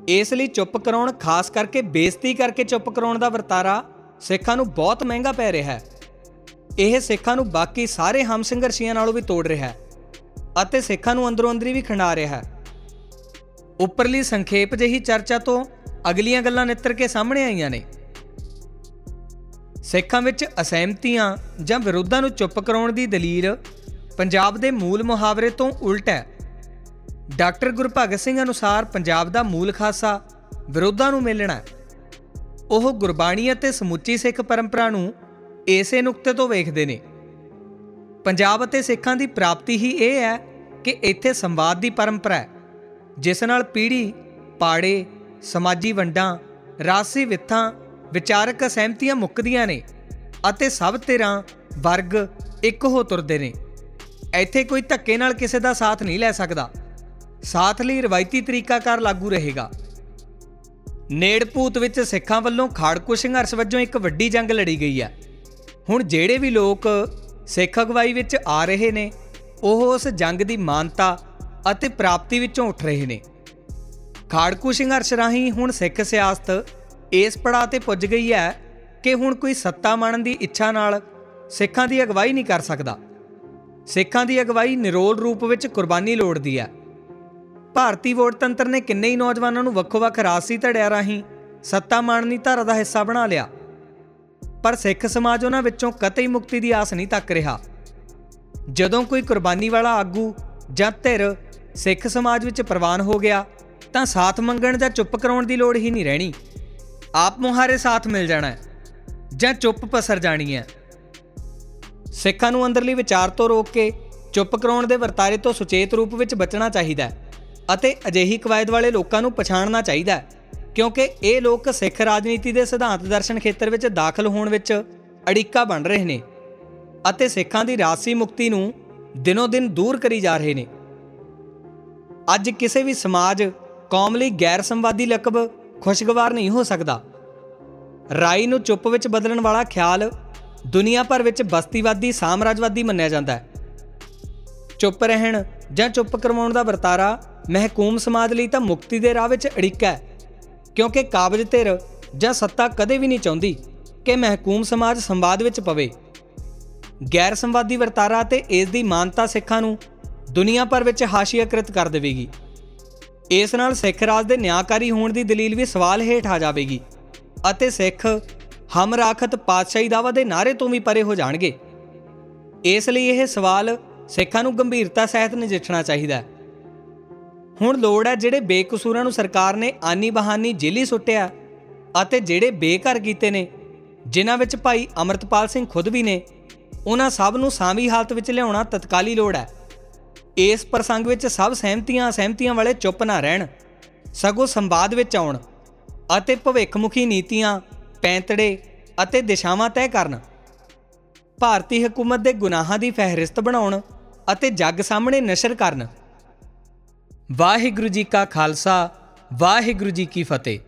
ਇਸ ਲਈ ਚੁੱਪ ਕਰਾਉਣ, ਖਾਸ ਕਰਕੇ ਬੇਇੱਜ਼ਤੀ ਕਰਕੇ ਚੁੱਪ ਕਰਾਉਣ ਦਾ ਵਰਤਾਰਾ ਸਿੱਖਾਂ ਨੂੰ ਬਹੁਤ ਮਹਿੰਗਾ ਪੈ ਰਿਹਾ ਹੈ। ਇਹ ਸਿੱਖਾਂ ਨੂੰ ਬਾਕੀ ਸਾਰੇ ਹਮ ਸੰਘਰਸ਼ੀਆਂ ਨਾਲੋਂ ਵੀ ਤੋੜ ਰਿਹਾ ਹੈ ਅਤੇ ਸਿੱਖਾਂ ਨੂੰ ਅੰਦਰੋਂ ਅੰਦਰੀ ਵੀ ਖੰਡਾ ਰਿਹਾ ਹੈ। ਉੱਪਰਲੀ ਸੰਖੇਪ ਜਿਹੀ ਚਰਚਾ ਤੋਂ ਅਗਲੀਆਂ ਗੱਲਾਂ ਨਿੱਤਰ ਕੇ ਸਾਹਮਣੇ ਆਈਆਂ ਨੇ। ਸਿੱਖਾਂ ਵਿੱਚ ਅਸਹਿਮਤੀਆਂ ਜਾਂ ਵਿਰੋਧਾਂ ਨੂੰ ਚੁੱਪ ਕਰਾਉਣ ਦੀ ਦਲੀਲ ਪੰਜਾਬ ਦੇ ਮੂਲ ਮੁਹਾਵਰੇ ਤੋਂ ਉਲਟ ਹੈ। ਡਾਕਟਰ ਗੁਰਭਗਤ ਸਿੰਘ ਅਨੁਸਾਰ ਪੰਜਾਬ ਦਾ ਮੂਲ ਖਾਸਾ ਵਿਰੋਧਾਂ ਨੂੰ ਮਿਲਣਾ ਹੈ। ਉਹ ਗੁਰਬਾਣੀ ਅਤੇ ਸਮੁੱਚੀ ਸਿੱਖ ਪਰੰਪਰਾ ਨੂੰ ਇਸੇ ਨੁਕਤੇ ਤੋਂ ਵੇਖਦੇ ਨੇ। ਪੰਜਾਬ ਅਤੇ ਸਿੱਖਾਂ ਦੀ ਪ੍ਰਾਪਤੀ ਹੀ ਇਹ ਹੈ ਕਿ ਇੱਥੇ ਸੰਵਾਦ ਦੀ ਪਰੰਪਰਾ ਹੈ, ਜਿਸ ਨਾਲ ਪੀੜ੍ਹੀ, ਪਾੜੇ, ਸਮਾਜੀ ਵੰਡਾਂ ਰਾਸੀ ਵਿਥਾਂ ਵਿਚਾਰਕ ਅਸਹਿਮਤੀਆਂ ਮੁੱਕਦੀਆਂ ਨੇ ਅਤੇ ਸਭ ਧਿਰਾਂ ਵਰਗ ਇੱਕ ਹੋ ਤੁਰਦੇ ਨੇ। ਇੱਥੇ ਕੋਈ ਧੱਕੇ ਨਾਲ ਕਿਸੇ ਦਾ ਸਾਥ ਨਹੀਂ ਲੈ ਸਕਦਾ। ਸਾਥ ਲਈ ਰਵਾਇਤੀ ਤਰੀਕਾਕਾਰ ਲਾਗੂ ਰਹੇਗਾ। ਨੇੜਪੂਤ ਵਿੱਚ ਸਿੱਖਾਂ ਵੱਲੋਂ ਖਾੜਕੂ ਸੰਘਰਸ਼ ਵਜੋਂ ਇੱਕ ਵੱਡੀ ਜੰਗ ਲੜੀ ਗਈ ਹੈ। ਹੁਣ ਜਿਹੜੇ ਵੀ ਲੋਕ ਸਿੱਖ ਅਗਵਾਈ ਵਿੱਚ ਆ ਰਹੇ ਨੇ, ਉਹ ਉਸ ਜੰਗ ਦੀ ਮਾਨਤਾ ਅਤੇ ਪ੍ਰਾਪਤੀ ਵਿੱਚੋਂ ਉੱਠ ਰਹੇ ਨੇ। ਖਾੜਕੂ ਸੰਘਰਸ਼ ਰਾਹੀਂ ਹੁਣ ਸਿੱਖ ਸਿਆਸਤ ਇਸ ਪੜਾਅ ਤੇ ਪੁੱਜ ਗਈ ਹੈ ਕਿ ਹੁਣ ਕੋਈ ਸੱਤਾ ਮਾਣਨ ਦੀ ਇੱਛਾ ਨਾਲ ਸਿੱਖਾਂ ਦੀ ਅਗਵਾਈ ਨਹੀਂ ਕਰ ਸਕਦਾ। ਸਿੱਖਾਂ ਦੀ ਅਗਵਾਈ ਨਿਰੋਲ ਰੂਪ ਵਿੱਚ ਕੁਰਬਾਨੀ ਲੋੜਦੀ ਹੈ। ਭਾਰਤੀ ਵੋਟ ਤੰਤਰ ਨੇ ਕਿੰਨੇ ਹੀ ਨੌਜਵਾਨਾਂ ਨੂੰ ਵੱਖੋ-ਵੱਖ ਰਾਸੀ ਧੜਿਆ ਰਾਹੀਂ ਸੱਤਾ ਮਾਣਨੀ ਧਾਰਾ ਦਾ ਹਿੱਸਾ ਬਣਾ ਲਿਆ। ਪਰ ਸਿੱਖ ਸਮਾਜ ਉਹਨਾਂ ਵਿੱਚੋਂ ਕਤਈ ਮੁਕਤੀ ਦੀ ਆਸ ਨਹੀਂ ਤੱਕ ਰਿਹਾ। ਜਦੋਂ ਕੋਈ ਕੁਰਬਾਨੀ ਵਾਲਾ ਆਗੂ ਜਾਂ ਧਿਰ ਸਿੱਖ ਸਮਾਜ ਵਿੱਚ ਪ੍ਰਵਾਨ ਹੋ ਗਿਆ ਤਾਂ ਸਾਥ ਮੰਗਣ ਜਾਂ ਚੁੱਪ ਕਰਾਉਣ ਦੀ ਲੋੜ ਹੀ ਨਹੀਂ ਰਹਿਣੀ। ਆਪ ਮੁਹਾਰੇ ਸਾਥ ਮਿਲ ਜਾਣਾ ਹੈ, ਜਾਂ ਚੁੱਪ ਪਸਰ ਜਾਣੀ ਹੈ। ਸਿੱਖਾਂ ਨੂੰ ਅੰਦਰਲੀ ਵਿਚਾਰ ਤੋਂ ਰੋਕ ਕੇ ਚੁੱਪ ਕਰਾਉਣ ਦੇ ਵਰਤਾਰੇ ਤੋਂ ਸੁਚੇਤ ਰੂਪ ਵਿੱਚ ਬਚਣਾ ਚਾਹੀਦਾ ਹੈ ਅਤੇ ਅਜਿਹੀ ਕਵਾਇਦ ਵਾਲੇ ਲੋਕਾਂ ਨੂੰ ਪਛਾਣਨਾ ਚਾਹੀਦਾ ਹੈ, ਕਿਉਂਕਿ ਇਹ ਲੋਕ ਸਿੱਖ ਰਾਜਨੀਤੀ ਦੇ ਸਿਧਾਂਤ ਦਰਸ਼ਨ ਖੇਤਰ ਵਿੱਚ ਦਾਖਲ ਹੋਣ ਵਿੱਚ ਅੜਿੱਕਾ ਬਣ ਰਹੇ ਨੇ ਅਤੇ ਸਿੱਖਾਂ ਦੀ ਰਾਸੀ ਮੁਕਤੀ ਨੂੰ ਦਿਨੋ ਦਿਨ ਦੂਰ ਕਰੀ ਜਾ ਰਹੇ ਨੇ। ਅੱਜ ਕਿਸੇ ਵੀ ਸਮਾਜ ਕੌਮ ਲਈ ਗੈਰ ਸੰਵਾਦੀ ਲਕਬ ਖੁਸ਼ਗਵਾਰ ਨਹੀਂ ਹੋ ਸਕਦਾ। ਰਾਈ ਨੂੰ ਚੁੱਪ ਵਿੱਚ ਬਦਲਣ ਵਾਲਾ ਖਿਆਲ ਦੁਨੀਆ ਭਰ ਵਿੱਚ ਬਸਤੀਵਾਦੀ, ਸਾਮਰਾਜਵਾਦੀ ਮੰਨਿਆ ਜਾਂਦਾ ਹੈ। ਚੁੱਪ ਰਹਿਣ ਜਾਂ ਚੁੱਪ ਕਰਵਾਉਣ ਦਾ ਵਰਤਾਰਾ ਮਹਿਕੂਮ ਸਮਾਜ ਲਈ ਤਾਂ ਮੁਕਤੀ ਦੇ ਰਾਹ ਵਿੱਚ ਅੜਿੱਕਾ ਹੈ। ਕਿਉਂਕਿ ਕਾਬਜ ਧਿਰ ਜਾਂ ਸੱਤਾ ਕਦੇ ਵੀ ਨਹੀਂ ਚਾਹੁੰਦੀ ਕਿ ਮਹਿਕੂਮ ਸਮਾਜ ਸੰਵਾਦ ਵਿੱਚ ਪਵੇ। ਗੈਰ ਸੰਵਾਦੀ ਵਰਤਾਰਾ ਤੇ ਇਸ ਦੀ ਮਾਨਤਾ ਸਿੱਖਾਂ ਨੂੰ ਦੁਨੀਆ ਭਰ ਵਿੱਚ ਹਾਸ਼ੀਆਕ੍ਰਿਤ ਕਰ ਦੇਵੇਗੀ। ਇਸ ਨਾਲ ਸਿੱਖ ਰਾਜ ਦੇ ਨਿਆਂਕਾਰੀ ਹੋਣ ਦੀ ਦਲੀਲ ਵੀ ਸਵਾਲ ਹੇਠ ਆ ਜਾਵੇਗੀ ਅਤੇ ਸਿੱਖ ਹਮ ਰਾਖਤ ਪਾਤਸ਼ਾਹੀ ਦਾਵਾ ਦੇ ਨਾਰੇ ਤੋਂ ਵੀ ਪਰੇ ਹੋ ਜਾਣਗੇ। ਇਸ ਲਈ ਇਹ ਸਵਾਲ ਸਿੱਖਾਂ ਨੂੰ ਗੰਭੀਰਤਾ ਸਹਿਤ ਨਜਿੱਠਣਾ ਚਾਹੀਦਾ ਹੈ। ਹੁਣ ਲੋੜ ਹੈ ਜਿਹੜੇ ਬੇਕਸੂਰਾਂ ਨੂੰ ਸਰਕਾਰ ਨੇ ਆਨੀ ਬਹਾਨੀ ਜੇਲੀ ਸੁੱਟਿਆ ਅਤੇ ਜਿਹੜੇ ਬੇਘਰ ਕੀਤੇ ਨੇ, ਜਿਨ੍ਹਾਂ ਵਿੱਚ ਭਾਈ ਅਮਰਤਪਾਲ ਸਿੰਘ ਖੁਦ ਵੀ ਨੇ, ਉਹਨਾਂ ਸਭ ਨੂੰ ਸਾਮੀ ਹਾਲਤ ਵਿੱਚ ਲਿਆਉਣਾ ਤਤਕਾਲੀ ਲੋੜ ਹੈ। ਇਸ ਪ੍ਰਸੰਗ ਵਿੱਚ ਸਭ ਸਹਿਮਤੀਆਂ ਅਸਹਿਮਤੀਆਂ ਵਾਲੇ ਚੁੱਪ ਨਾ ਰਹਿਣ, ਸਗੋਂ ਸੰਵਾਦ ਵਿੱਚ ਆਉਣ ਅਤੇ ਭਵਿੱਖਮੁਖੀ ਨੀਤੀਆਂ ਪੈਂਤੜੇ ਅਤੇ ਦਿਸ਼ਾਵਾਂ ਤੈਅ ਕਰਨ। ਭਾਰਤੀ ਹਕੂਮਤ ਦੇ ਗੁਨਾਹਾਂ ਦੀ ਫਹਿਰਿਸਤ ਬਣਾਉਣ ਅਤੇ ਜੱਗ ਸਾਹਮਣੇ ਨਸ਼ਰ ਕਰਨ। ਵਾਹਿਗੁਰੂ ਜੀ ਕਾ ਖਾਲਸਾ, ਵਾਹਿਗੁਰੂ ਜੀ ਕੀ ਫਤਿਹ।